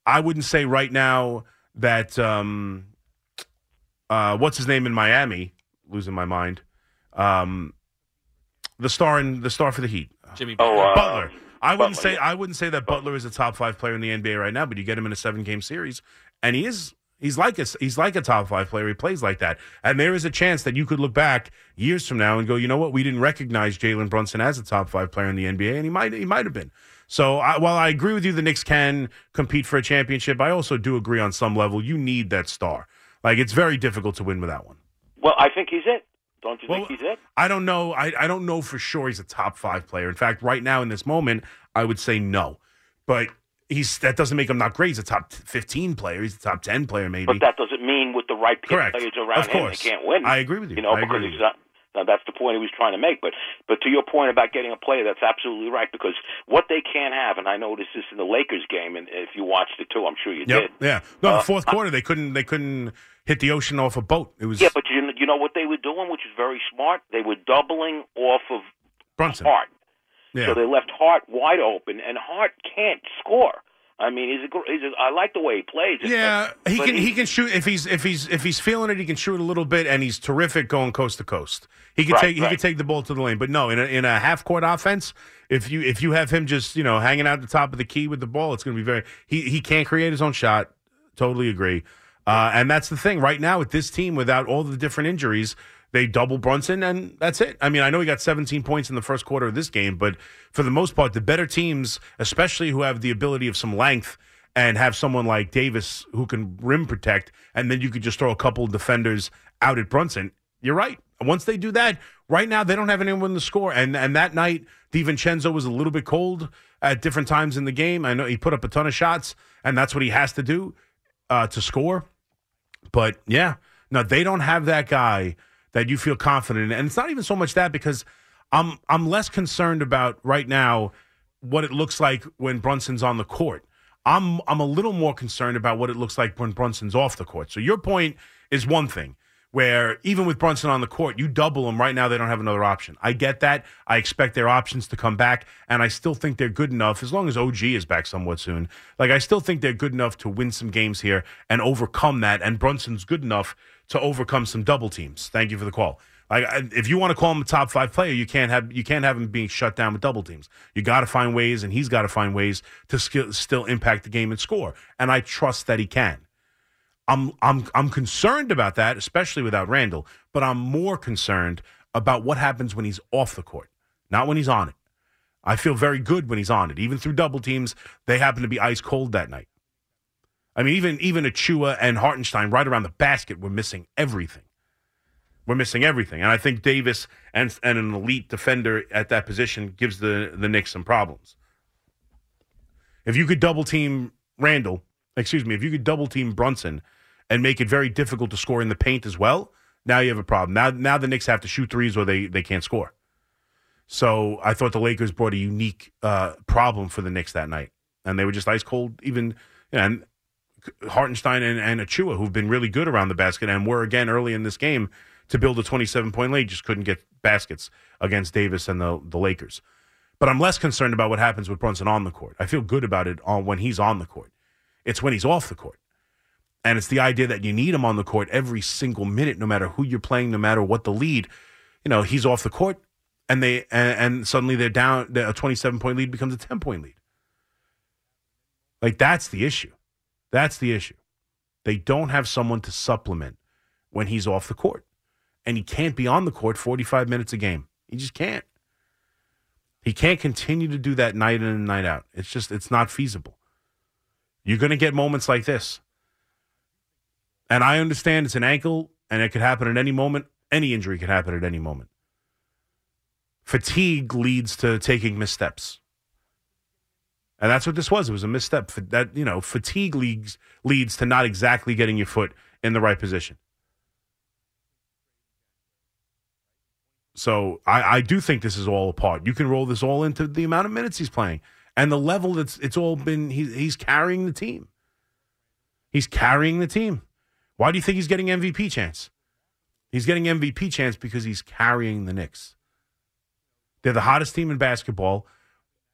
I wouldn't say right now that um, uh, what's his name in Miami, losing my mind. Um, the star in the star for the Heat, Jimmy. Oh, uh, Butler. I wouldn't Butler, say yeah. I wouldn't say that Butler is a top five player in the NBA right now, but you get him in a seven game series, and he is he's like a he's like a top five player. He plays like that, and there is a chance that you could look back years from now and go, you know what, we didn't recognize Jalen Brunson as a top five player in the NBA, and he might he might have been. So I, while I agree with you, the Knicks can compete for a championship. I also do agree on some level you need that star. Like it's very difficult to win without one. Well, I think he's it. Don't you Well, think he's it? I don't know. I, I don't know for sure he's a top five player. In fact, right now in this moment, I would say no. But he's that doesn't make him not great. He's a top fifteen player. He's a top ten player, maybe. But that doesn't mean with the right Correct. players around Of him they can't win. I agree with you. You know, I because he's not. Now that's the point he was trying to make. But but to your point about getting a player, that's absolutely right. Because what they can't have, and I noticed this in the Lakers game, and if you watched it too, I'm sure you Yep. did. Yeah. No, the Uh, fourth quarter they couldn't they couldn't hit the ocean off a boat. It was Yeah, but you you know what they were doing, which is very smart. They were doubling off of Brunson. Hart. Yeah. So they left Hart wide open, and Hart can't score. I mean, he's a, he's a, I like the way he plays. yeah, but- he but can he can shoot if he's if he's if he's feeling it, he can shoot a little bit, and he's terrific going coast to coast. He can Right, take he right. can take the ball to the lane, but no, in a, in a half court offense, if you if you have him just you know hanging out the top of the key with the ball, it's going to be very he he can't create his own shot. Totally agree, uh, and that's the thing right now with this team without all the different injuries. They double Brunson, and that's it. I mean, I know he got 17 points in the first quarter of this game, but for the most part, the better teams, especially who have the ability of some length and have someone like Davis who can rim protect, and then you could just throw a couple of defenders out at Brunson. You're right. Once they do that, right now they don't have anyone to score. And and that night, DiVincenzo was a little bit cold at different times in the game. I know he put up a ton of shots, and that's what he has to do uh, to score. But yeah, no, they don't have that guy that you feel confident in. And it's not even so much that because I'm I'm less concerned about right now what it looks like when Brunson's on the court. I'm I'm a little more concerned about what it looks like when Brunson's off the court. So your point is one thing where even with Brunson on the court, you double them right now they don't have another option. I get that. I expect their options to come back and I still think they're good enough as long as OG is back somewhat soon. Like I still think they're good enough to win some games here and overcome that and Brunson's good enough to overcome some double teams. Thank you for the call. Like if you want to call him a top five player, you can't have you can't have him being shut down with double teams. You got to find ways, and he's got to find ways to still impact the game and score. And I trust that he can. I'm I'm I'm concerned about that, especially without Randle. But I'm more concerned about what happens when he's off the court, not when he's on it. I feel very good when he's on it. Even through double teams, they happen to be ice cold that night. I mean, even even Achiuwa and Hartenstein right around the basket were missing everything. We're missing everything, and I think Davis and and an elite defender at that position gives the the Knicks some problems. If you could double team Randle, excuse me, if you could double team Brunson and make it very difficult to score in the paint as well, now you have a problem. Now now the Knicks have to shoot threes or they they can't score. So I thought the Lakers brought a unique uh, problem for the Knicks that night, and they were just ice cold. Even and Hartenstein and, and Achiuwa, who've been really good around the basket and were again early in this game to build a 27 point lead, just couldn't get baskets against Davis and the, the Lakers. But I'm less concerned about what happens with Brunson on the court. I feel good about it on when he's on the court. It's when he's off the court. And it's the idea that you need him on the court every single minute, no matter who you're playing, no matter what the lead. You know, he's off the court, and they and, and suddenly they're down. A 27 point lead becomes a 10 point lead. Like that's the issue. That's the issue. They don't have someone to supplement when he's off the court, and he can't be on the court 45 minutes a game. He just can't. He can't continue to do that night in and night out. It's just it's not feasible. You're going to get moments like this. And I understand it's an ankle and it could happen at any moment. Any injury could happen at any moment. Fatigue leads to taking missteps. And that's what this was. It was a misstep. That you know, fatigue leads leads to not exactly getting your foot in the right position. So I, I do think this is all a part. You can roll this all into the amount of minutes he's playing and the level that's it's all been he, he's carrying the team. He's carrying the team. Why do you think he's getting MVP chance? He's getting MVP chance because he's carrying the Knicks. They're the hottest team in basketball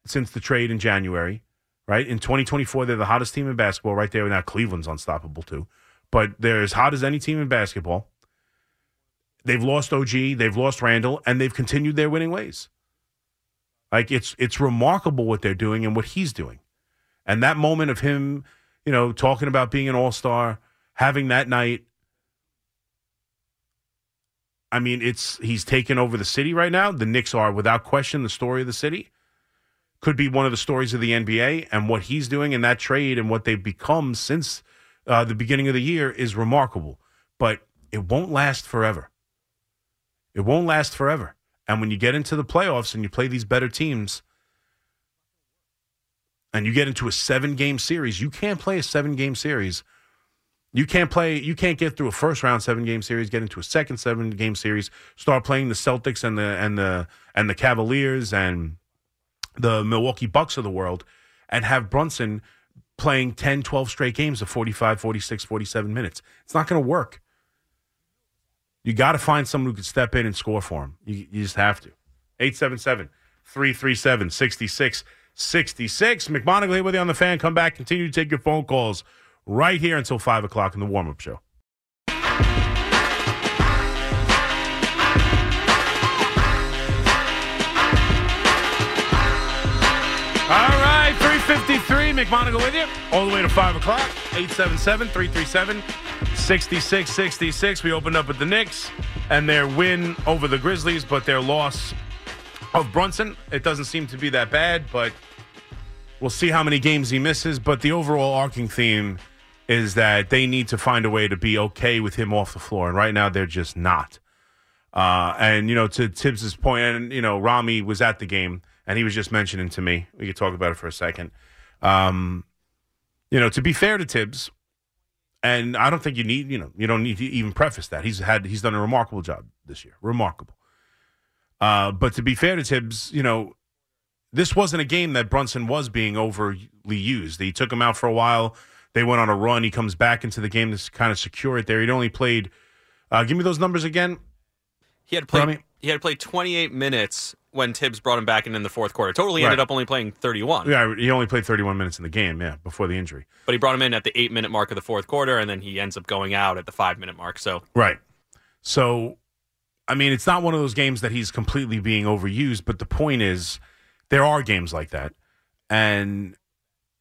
since the trade in January, right? In 2024, they're the hottest team in basketball right there. Now Cleveland's unstoppable too, but they're as hot as any team in basketball. They've lost OG, they've lost Randle, and they've continued their winning ways. Like it's it's remarkable what they're doing and what he's doing. And that moment of him, you know, talking about being an all-star, having that night I mean, it's he's taken over the city right now. The Knicks are without question the story of the city. Could be one of the stories of the NBA and what he's doing in that trade and what they've become since uh, the beginning of the year is remarkable. But it won't last forever. It won't last forever. And when you get into the playoffs and you play these better teams and you get into a seven game series, you can't play a seven game series. You can't play, you can't get through a first round seven game series, get into a second seven game series, start playing the Celtics and the and the and the Cavaliers and the Milwaukee Bucks of the world and have Brunson playing 10, 12 straight games of 45, 46, 47 minutes. It's not going to work. You got to find someone who can step in and score for him. You, you just have to. 877 337 6666. McMonagle with you on the fan. Come back, continue to take your phone calls right here until 5 o'clock in the warm up show. All right, 353, McMonagle with you, all the way to 5 o'clock, 877 337 6666. We opened up with the Knicks and their win over the Grizzlies, but their loss of Brunson. It doesn't seem to be that bad, but we'll see how many games he misses. But the overall arcing theme is that they need to find a way to be okay with him off the floor. And right now, they're just not. Uh, and, you know, to Thibs's point, and, you know, Rami was at the game and he was just mentioning to me, we could talk about it for a second. Um, you know, to be fair to Thibs, and I don't think you need, you know, you don't need to even preface that. He's had, he's done a remarkable job this year. Remarkable. Uh, but to be fair to Thibs, you know, this wasn't a game that Brunson was being overly used. He took him out for a while. They went on a run. He comes back into the game to kind of secure it there. He'd only played, uh, give me those numbers again. He had played. He had played 28 minutes when Thibs brought him back in in the fourth quarter. Totally ended Right. up only playing 31. Yeah, he only played 31 minutes in the game, yeah, before the injury. But he brought him in at the eight minute mark of the fourth quarter, and then he ends up going out at the five minute mark. So Right. So, I mean, it's not one of those games that he's completely being overused, but the point is, there are games like that. And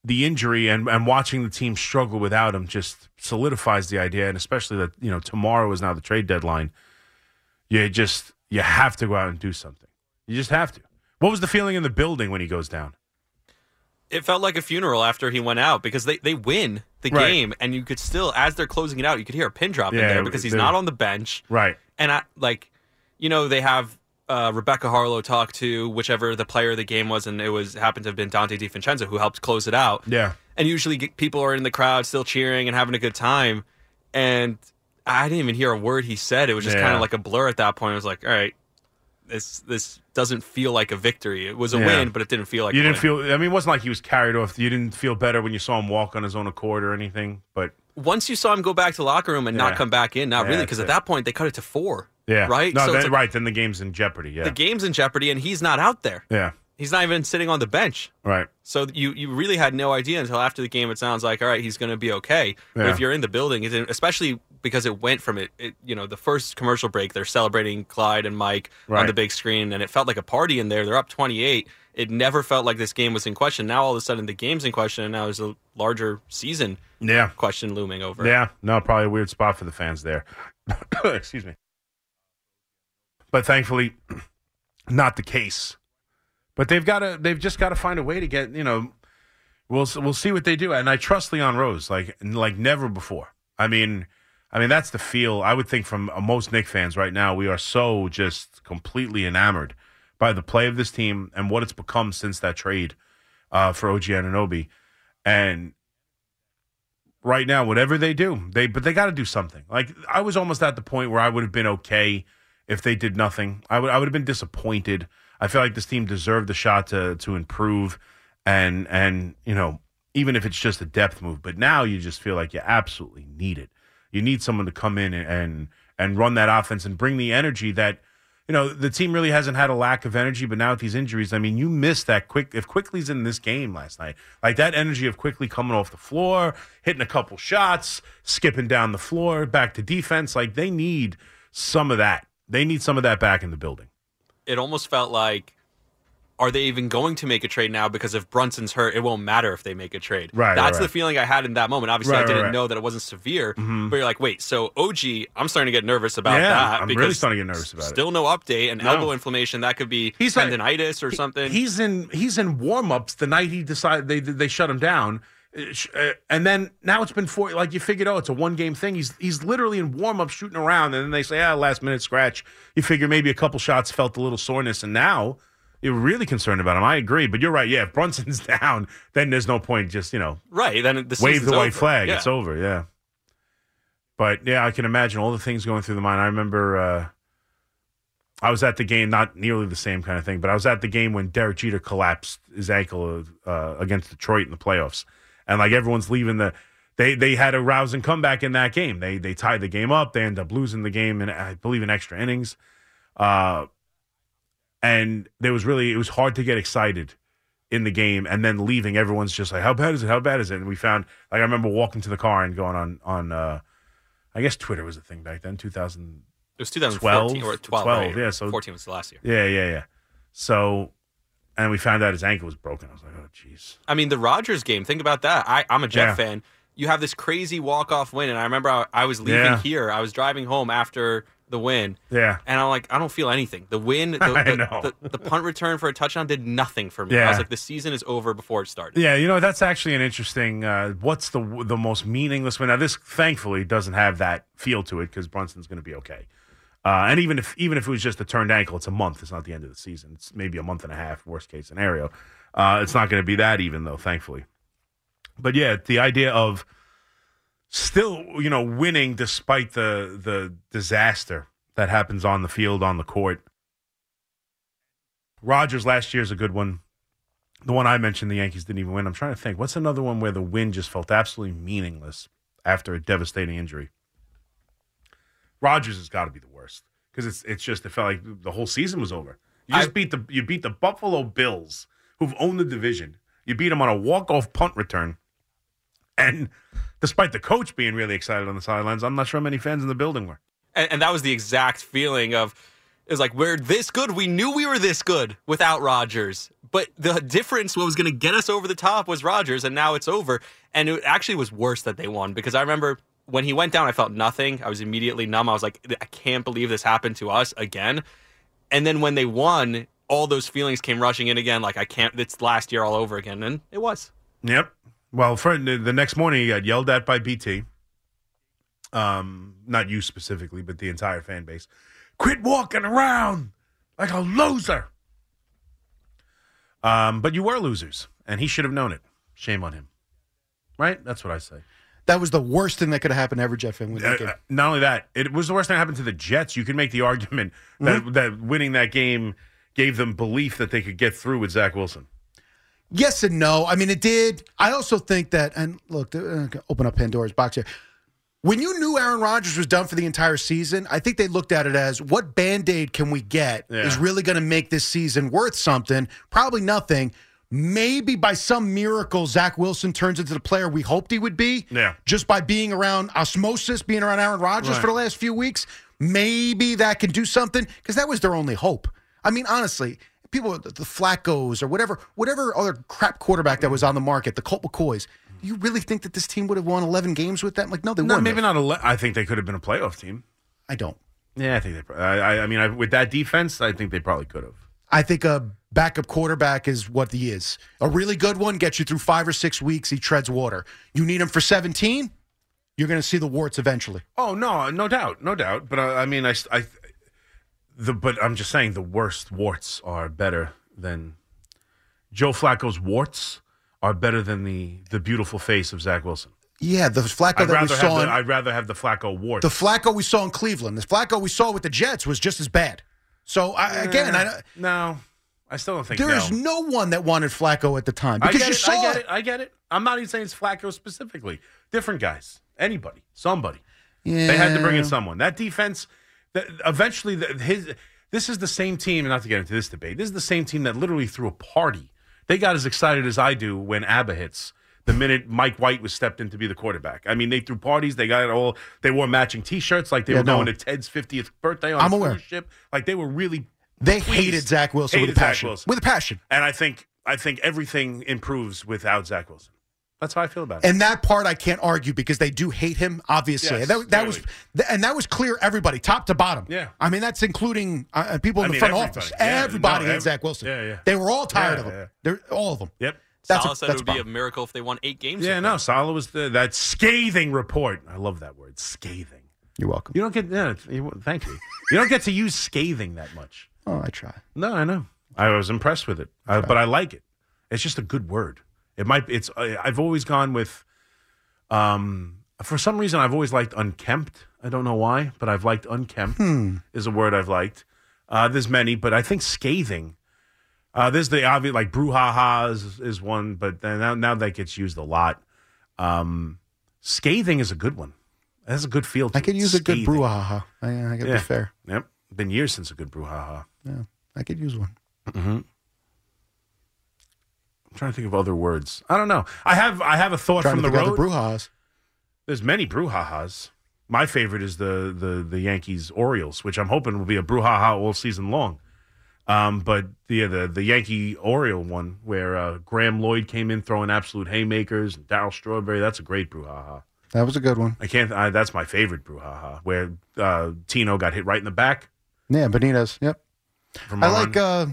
the injury and, and watching the team struggle without him just solidifies the idea. And especially that, you know, tomorrow is now the trade deadline. You just, you have to go out and do something. You just have to. What was the feeling in the building when he goes down? it felt like a funeral after he went out because they, they win the Right. game, and you could still, as they're closing it out, you could hear a pin drop in there because he's not on the bench. Right. And I like, you know, they have uh, Rebecca Haarlow talk to whichever the player of the game was, and it was happened to have been Donte DiVincenzo who helped close it out. Yeah. And usually people are in the crowd still cheering and having a good time, and I didn't even hear a word he said. It was just Yeah. kind of like a blur at that point. I was like, all right, this this doesn't feel like a victory. It was a Yeah. win, but it didn't feel like You didn't win. feel, I mean, it wasn't like he was carried off. You didn't feel better when you saw him walk on his own accord or anything, but once you saw him go back to the locker room and Yeah. not come back in, not Yeah, really, because at that point they cut it to four. yeah. Right? No, So then, like- right. Then the game's in jeopardy. Yeah. The game's in jeopardy, and he's not out there. yeah. He's not even sitting on the bench. Right. So you you really had no idea until after the game. It sounds like all right, he's going to be okay. But if you're in the building, especially because it went from it, it, you know, the first commercial break, they're celebrating Clyde and Mike on the big screen, and it felt like a party in there. They're up 28. It never felt like this game was in question. Now all of a sudden the game's in question, and now there's a larger season Yeah. question looming over. Yeah. No, probably a weird spot for the fans there. Excuse me. But thankfully, not the case. But they've got to. They've just got to find a way to get. You know, we'll we'll see what they do. And I trust Leon Rose like like never before. I mean, I mean that's the feel. I would think from uh, most Knick fans right now, we are so just completely enamored by the play of this team and what it's become since that trade uh, for OG Anunoby. And right now, whatever they do, they but they got to do something. Like I was almost at the point where I would have been okay if they did nothing. I would I would have been disappointed. I feel like this team deserved the shot to to improve, and and you know even if it's just a depth move. But now you just feel like you absolutely need it. You need someone to come in and and, run that offense and bring the energy that you know the team really hasn't had a lack of energy. But now with these injuries, I mean, you miss that quick. If Quickley's in this game last night, like that energy of Quickley coming off the floor, hitting a couple shots, skipping down the floor, back to defense, like they need some of that. They need some of that back in the building. It almost felt like, are they even going to make a trade now? Because if Brunson's hurt, it won't matter if they make a trade. Right, That's right, the feeling I had in that moment. Obviously, Right, I didn't right. know that it wasn't severe, but you're like, wait, so OG, I'm starting to get nervous about Yeah, that. I'm because really starting to get nervous about it. Still no update, and No. elbow inflammation that could be He's like- tendonitis or something. He's in he's in warm ups the night he decided they they shut him down, Uh, uh, and then now it's been four. Like you figured, oh, it's a one game thing. He's he's literally in warm up shooting around, and then they say, ah, last minute scratch. You figure maybe a couple shots felt a little soreness, and now really concerned about him. I agree, but you're right. Yeah, if Brunson's down, then there's no point. Just you know, right. Then the wave the white over. flag. Yeah. It's over. Yeah. But yeah, I can imagine all the things going through the mind. I remember uh, I was at the game, not nearly the same kind of thing, but I was at the game when Derek Jeter collapsed his ankle uh, against Detroit in the playoffs, and like everyone's leaving the. They they had a rousing comeback in that game. They they tied the game up. They end up losing the game, and I believe in extra innings. Uh, and there was really it was hard to get excited in the game and then leaving everyone's just like how bad is it how bad is it and we found like i remember walking to the car and going on on uh i guess twitter was a thing back then 2000 It was 2012 or 12. 12, right? yeah, so- 14 was the last year. yeah yeah yeah so and we found out his ankle was broken i was like oh jeez I mean, the Rodgers game. Think about that. I, I'm a Jet Yeah. fan. You have this crazy walk off win, and I remember I, I was leaving Yeah. here. I was driving home after the win, yeah and I'm like, I don't feel anything. The win, the, I the, know. the, the punt return for a touchdown did nothing for me. I was like, the season is over before it started. Yeah, you know that's actually an interesting. Uh, what's the the most meaningless one? Now this thankfully doesn't have that feel to it because Brunson's going to be okay. Uh, and even if even if it was just a turned ankle, it's a month. It's not the end of the season. It's maybe a month and a half, worst case scenario. Uh, it's not going to be that even though, thankfully. But yeah, the idea of still, you know, winning despite the the disaster that happens on the field on the court. Rodgers last year is a good one. The one I mentioned, the Yankees didn't even win. I'm trying to think. What's another one where the win just felt absolutely meaningless after a devastating injury? Rodgers has got to be the worst because it's it's just it felt like the whole season was over. You just I- beat the you beat the Buffalo Bills, who've owned the division. You beat them on a walk off punt return, and despite the coach being really excited on the sidelines, I'm not sure how many fans in the building were. And, and that was the exact feeling of it was like we're this good. We knew we were this good without Rodgers, but the difference, what was going to get us over the top, was Rodgers, and now it's over. And it actually was worse that they won because I remember when he went down, I felt nothing. I was immediately numb. I was like, I can't believe this happened to us again. And then when they won, all those feelings came rushing in again. Like I can't. It's last year all over again, and it was. Yep. Well, for the next morning, he got yelled at by BT. Um, not you specifically, but the entire fan base. Quit walking around like a loser. Um, but you were losers, and he should have known it. Shame on him. Right? That's what I say. That was the worst thing that could have happened ever Jeff Van Uh, uh, not only that, it was the worst thing that happened to the Jets. You can make the argument that Mm-hmm. that winning that game gave them belief that they could get through with Zach Wilson. Yes and no. I mean, it did. I also think that, and look, uh, open up Pandora's box here. When you knew Aaron Rodgers was done for the entire season, I think they looked at it as what band aid can we get Yeah. is really going to make this season worth something? Probably nothing. Maybe by some miracle, Zach Wilson turns into the player we hoped he would be. Yeah. Just by being around osmosis, being around Aaron Rodgers Right. for the last few weeks. Maybe that can do something because that was their only hope. I mean, honestly, people, the the Flaccos or whatever, whatever other crap quarterback that was on the market, the Colt McCoys. Do you really think that this team would have won 11 games with them? Like, no, they No, wouldn't. maybe have. not. Ele- I think they could have been a playoff team. I don't. Yeah, I think they. pro- I, I, I mean, I, with that defense, I think they probably could have. I think a backup quarterback is what he is. A really good one gets you through five or six weeks. He treads water. You need him for 17, you're going to see the warts eventually. Oh no, no doubt, no doubt. But uh, I mean, I, I, the but I'm just saying the worst warts are better than Joe Flacco's warts are better than the the beautiful face of Zach Wilson. Yeah, the Flacco I'd that we saw have in, I'd rather have the Flacco warts. the Flacco we saw in Cleveland, the Flacco we saw with the Jets was just as bad. So I, again, I, no, I still don't think There no. is no one that wanted Flacco at the time I because get you it. saw I get it. it. I get it. I'm not even saying it's Flacco specifically. Different guys. Anybody. Somebody. Yeah. They had to bring in someone. That defense. Eventually, the, his. This is the same team. and Not to get into this debate. This is the same team that literally threw a party. They got as excited as I do when ABBA hits. The minute Mike White was stepped in to be the quarterback, I mean, they threw parties. They got it all. They wore matching T-shirts, like they Yeah, were no. going to Ted's 50th birthday on I'm a aware. ship. Like they were really. They pleased. hated Zach Wilson with a passion. Wilson. With a passion. And I think I think everything improves without Zach Wilson. That's how I feel about it. And that part I can't argue because they do hate him, obviously. Yes, that, that was and that was clear everybody, top to bottom. Yeah. I mean that's including uh, people in I the mean, front everybody. office. Yeah, everybody no, hates ev- Zach Wilson. Yeah, yeah. They were all tired Yeah, of him. yeah. They're all of them. yep. That's Salah a, said that's it would be a miracle if they won eight games. Yeah, no. him. Salah was the, that scathing report. I love that word, scathing. You're welcome. You don't get. Yeah, you, thank you. You don't get to use scathing that much. Oh, I try. No, I know. I was impressed with it, uh, but I like it. It's just a good word. It might. It's. I've always gone with. Um, for some reason, I've always liked unkempt. I don't know why, but I've liked unkempt is a word I've liked. Uh, there's many, but I think scathing. Uh, there's the obvious like brouhaha is, is one, but then now now that gets used a lot. Um, scathing is a good one. That's a good feel. To I could use a good Scathing. brouhaha. I, I gotta Yeah. be fair. Yep, been years since a good brouhaha. Yeah, I could use one. I'm trying to think of other words. I don't know. I have I have a thought from the road. of the brouhahas. There's many brouhahas. My favorite is the the the Yankees Orioles, which I'm hoping will be a brouhaha all season long. Um, but the the the Yankee Oriole one where uh, Graeme Lloyd came in throwing absolute haymakers and Darryl Strawberry, that's a great brouhaha. That was a good one. I can't. I, that's my favorite brouhaha where uh, Tino got hit right in the back. Yeah, Benitez. Yep. I like uh,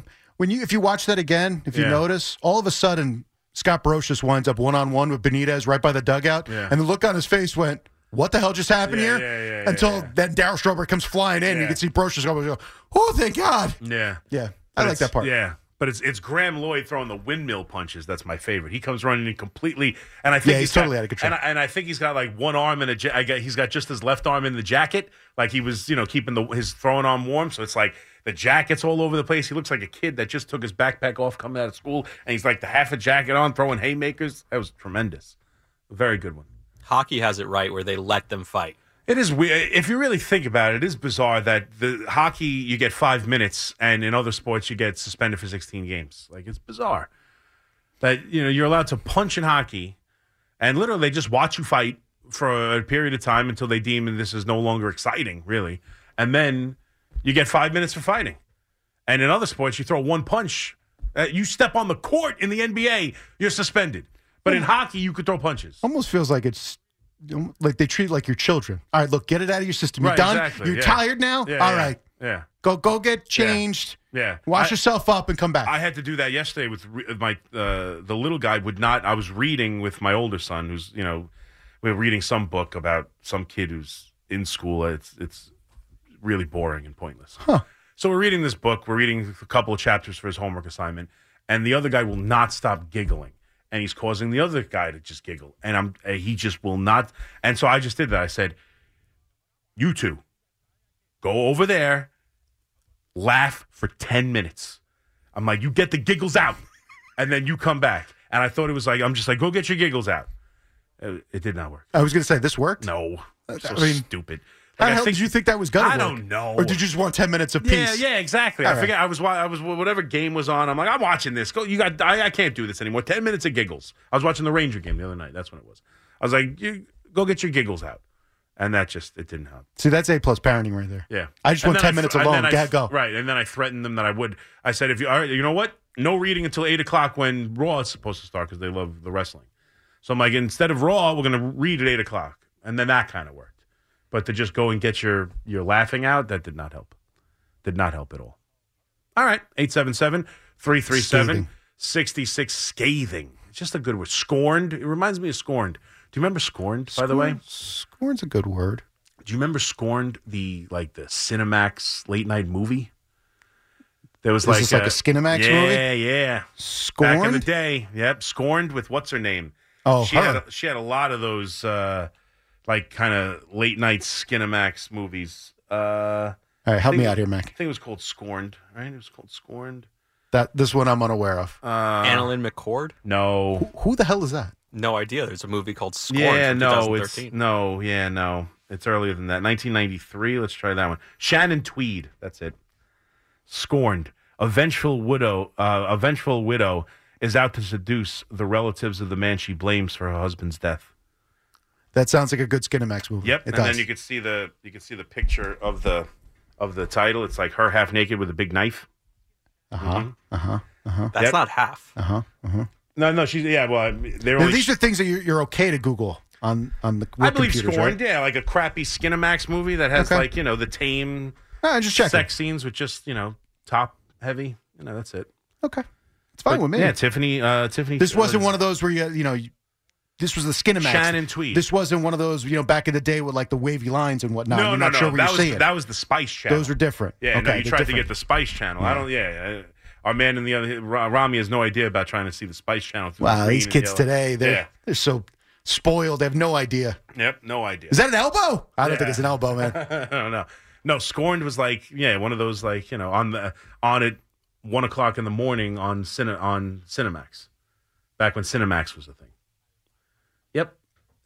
when you if you watch that again, if you Yeah. notice, all of a sudden Scott Brosius winds up one on one with Benitez right by the dugout, Yeah. and the look on his face went, "What the hell just happened Yeah, here?" yeah, yeah, Until then, Darryl Strawberry comes flying in, and you can see Brosius go, "Oh, thank God!" yeah. Yeah, But I like that part. Yeah, but it's it's Graeme Lloyd throwing the windmill punches. That's my favorite. He comes running in completely, and I think Yeah, he's got- totally out of control. And I, and I think he's got like one arm in a. Ja- I got he's got just his left arm in the jacket, like he was you know keeping the his throwing arm warm. So it's like the jacket's all over the place. He looks like a kid that just took his backpack off coming out of school, and he's like the half a jacket on throwing haymakers. That was tremendous. Very good one. Hockey has it right where they let them fight. It is weird. If you really think about it, it is bizarre that the hockey you get five minutes, and in other sports you get suspended for sixteen games. Like it's bizarre that you know you're allowed to punch in hockey, and literally they just watch you fight for a period of time until they deem this is no longer exciting, really, and then you get five minutes for fighting. And in other sports, you throw one punch, uh, you step on the court in the NBA, you're suspended. But in hockey, you could throw punches. Almost feels like it's like they treat it like your children. All right, look, get it out of your system. You're Right, done. exactly, You're yeah. tired now. Yeah, All yeah, right, yeah. go go get changed. Yeah. Wash I- yourself up and come back. I had to do that yesterday with re- my uh, the little guy would not. I was reading with my older son, who's you know, we were reading some book about some kid who's in school. It's it's really boring and pointless. So we're reading this book. We're reading a couple of chapters for his homework assignment, and the other guy will not stop giggling, and he's causing the other guy to just giggle, and I'm uh, he just will not. And so I just did that. I said, "You two, go over there." laugh for 10 minutes. I'm like, you get the giggles out, and then you come back. And I thought it was like, I'm just like, go get your giggles out. It, it did not work. I was going to say this worked. No. So I mean, stupid. How Like, the I hell think- did you think that was going to I work? don't know. Or did you just want ten minutes of Yeah, peace? yeah, yeah, exactly. All I right. forget. I was, wa- I was whatever game was on. I'm like, I'm watching this. Go, you got. I, I can't do this anymore. Ten minutes of giggles. I was watching the Ranger game the other night. That's when it was. I was like, you go get your giggles out, and that just it didn't help. See, that's A plus parenting right there. Yeah. I just And want then 10 minutes alone. I- Go-. Right. And then I threatened them that I would. I said, if you are, you know what? No reading until 8 o'clock when Raw is supposed to start because they love the wrestling. So I'm like, instead of Raw, we're going to read at 8 o'clock. And then that kind of worked. But to just go and get your, your laughing out, that did not help. Did not help at all. All right. 877 337 Scathing. 66 scathing. It's just a good word. Scorned. It reminds me of scorned. Do you remember scorned, by the way? Scorn's a good word. Do you remember Scorned, the like the Cinemax late night movie? There was Is like this like a Skinemax yeah, movie? Yeah, yeah. Back in the Scorned? day, yep. Scorned with what's her name? Oh, she her. had a, she had a lot of those uh, like kind of late night Skinemax movies. Uh, All right, help me out here, Mac. I think it was called Scorned, right? It was called Scorned. That this one I'm unaware of. Uh, AnnaLynne McCord? no. Who the hell is that? No idea. There's a movie called Scorn Yeah, from no, it's 2013. no, yeah, no. It's earlier than that. 1993. Let's try that one. Shannon Tweed. That's it. Scorned. A vengeful widow. Uh, a vengeful widow is out to seduce the relatives of the man she blames for her husband's death. That sounds like a good Skinemax movie. Yep. It and does. then you could see the you could see the picture of the of the title. It's like her half naked with a big knife. uh huh. Uh huh. Uh huh. That's Yep. not half. Uh huh. Uh huh. No, no, she's yeah. Well, they're only. these are things that you're, you're okay to Google on on the I with believe computers, Scorned, right? yeah, like a crappy Skinemax movie that has Okay. like you know the tame just checking. sex scenes with just you know top heavy. You know that's it. Okay, it's fine But, with me. Yeah, Tiffany. Uh, Tiffany. This wasn't one of those where you you know. This was the Skinemax. Shannon Tweed. This wasn't one of those you know back in the day with like the wavy lines and whatnot. No, you're no, not no. sure that you're was seeing. that was the Spice Channel. Those are different. Yeah, okay, no, you tried to get the Spice Channel. I don't. Yeah, uh, our man in the other Rami has no idea about trying to see the Spice Channel. through Wow, these kids yellow. today, they're Yeah. they're so spoiled. They have no idea. Yep. No idea. Is that an elbow? I don't Yeah. think it's an elbow, man. I don't know. No, Scorned was like yeah, one of those like you know on the on at one o'clock in the morning on Cine, on Cinemax, back when Cinemax was a thing.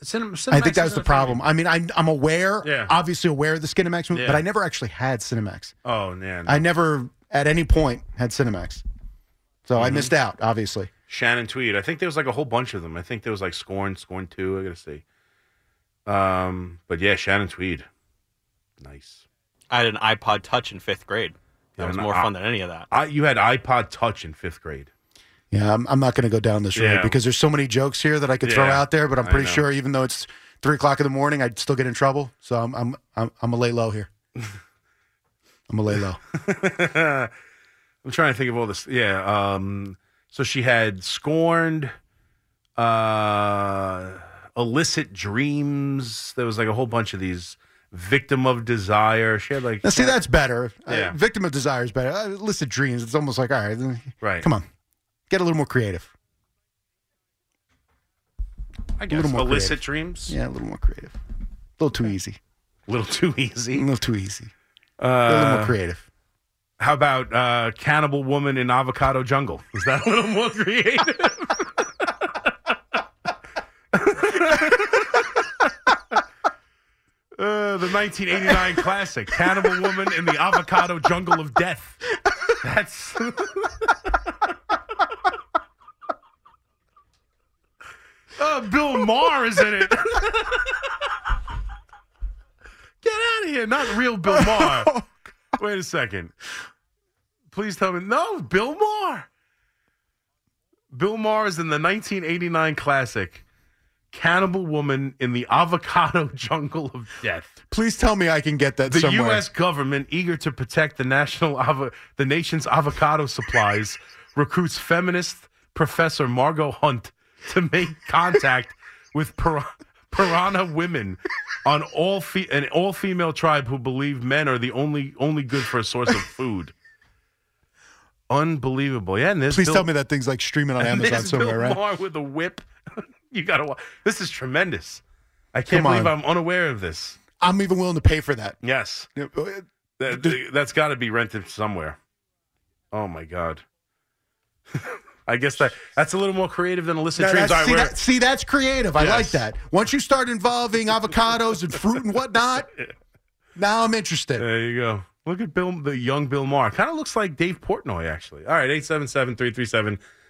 Yep. Cinem- Cinemax I think that was the a thing problem. I mean, I'm, I'm aware, Yeah. obviously aware of the Skinemax movie, Yeah. but I never actually had Cinemax. Oh man, I never, at any point, had Cinemax. So Mm-hmm. I missed out, obviously. Shannon Tweed. I think there was like a whole bunch of them. I think there was like Scorn, Scorn Two. I gotta see. Um, but yeah, Shannon Tweed. Nice. I had an iPod Touch in fifth grade. That Yeah, was no, more I- fun than any of that. I, you had iPod Touch in fifth grade. Yeah, I'm, I'm not going to go down this road Yeah. because there's so many jokes here that I could throw out there, but I'm pretty sure even though it's three o'clock in the morning, I'd still get in trouble. So I'm, I'm, I'm, I'm to lay low here. I'm to lay low. I'm trying to think of all this. Yeah. Um, so she had scorned, uh, illicit dreams. There was like a whole bunch of these. Victim of desire. She had like. Now, see, that's better. Uh, Yeah. victim of desire is better. Uh, illicit dreams, it's almost like, all right, right. come on, get a little more creative. I guess little more illicit creative. dreams. Yeah, a little more creative. A little too easy. A little too easy. A little too easy. a little Uh, more creative. how about uh, cannibal woman in avocado jungle? Is that a little more creative? Uh, the 1989 classic, Cannibal Woman in the Avocado Jungle of Death. That's. uh, Bill Maher is in it. Get out of here. Not real Bill Maher. Wait a second. Please tell me. No, Bill Maher. Bill Maher is in the 1989 classic, Cannibal Woman in the Avocado Jungle of Death. Please tell me I can get that The somewhere. U.S. government, eager to protect the national avo- the nation's avocado supplies, recruits feminist Professor Margot Hunt to make contact with pir- piranha women on all fe- an all female tribe who believe men are the only only good for a source of food. Unbelievable, yeah. And there's Please Bill- tell me that thing's like streaming on and Amazon there's somewhere, Bill right? Maher with a whip. you gotta. wa- This is tremendous. I can't Come believe on. I'm unaware of this. I'm even willing to pay for that. Yes. Uh, That, that's got to be rented somewhere. Oh my god. I guess that that's a little more creative than illicit Now, dreams. that's- see, that, see, that's creative. I like that. Once you start involving avocados and fruit and whatnot, now I'm interested. there you go. Look at Bill, the young Bill Maher. Kind of looks like Dave Portnoy, actually. All right,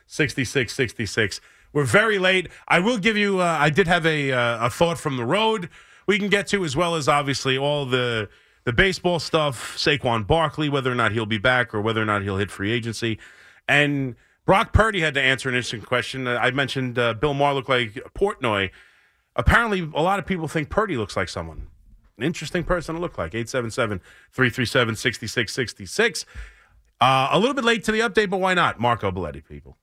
877-337-6666. We're very late. I will give you. Uh, I did have a uh, a thought from the road we can get to, as well as obviously all the the baseball stuff. Saquon Barkley, whether or not he'll be back, or whether or not he'll hit free agency, and Brock Purdy had to answer an interesting question. Uh, I mentioned uh, Bill Maher looked like Portnoy. Apparently, a lot of people think Purdy looks like someone. An interesting person to look like. 877 337 6666. Uh, A little bit late to the update, but why not? Marco Belletti, people.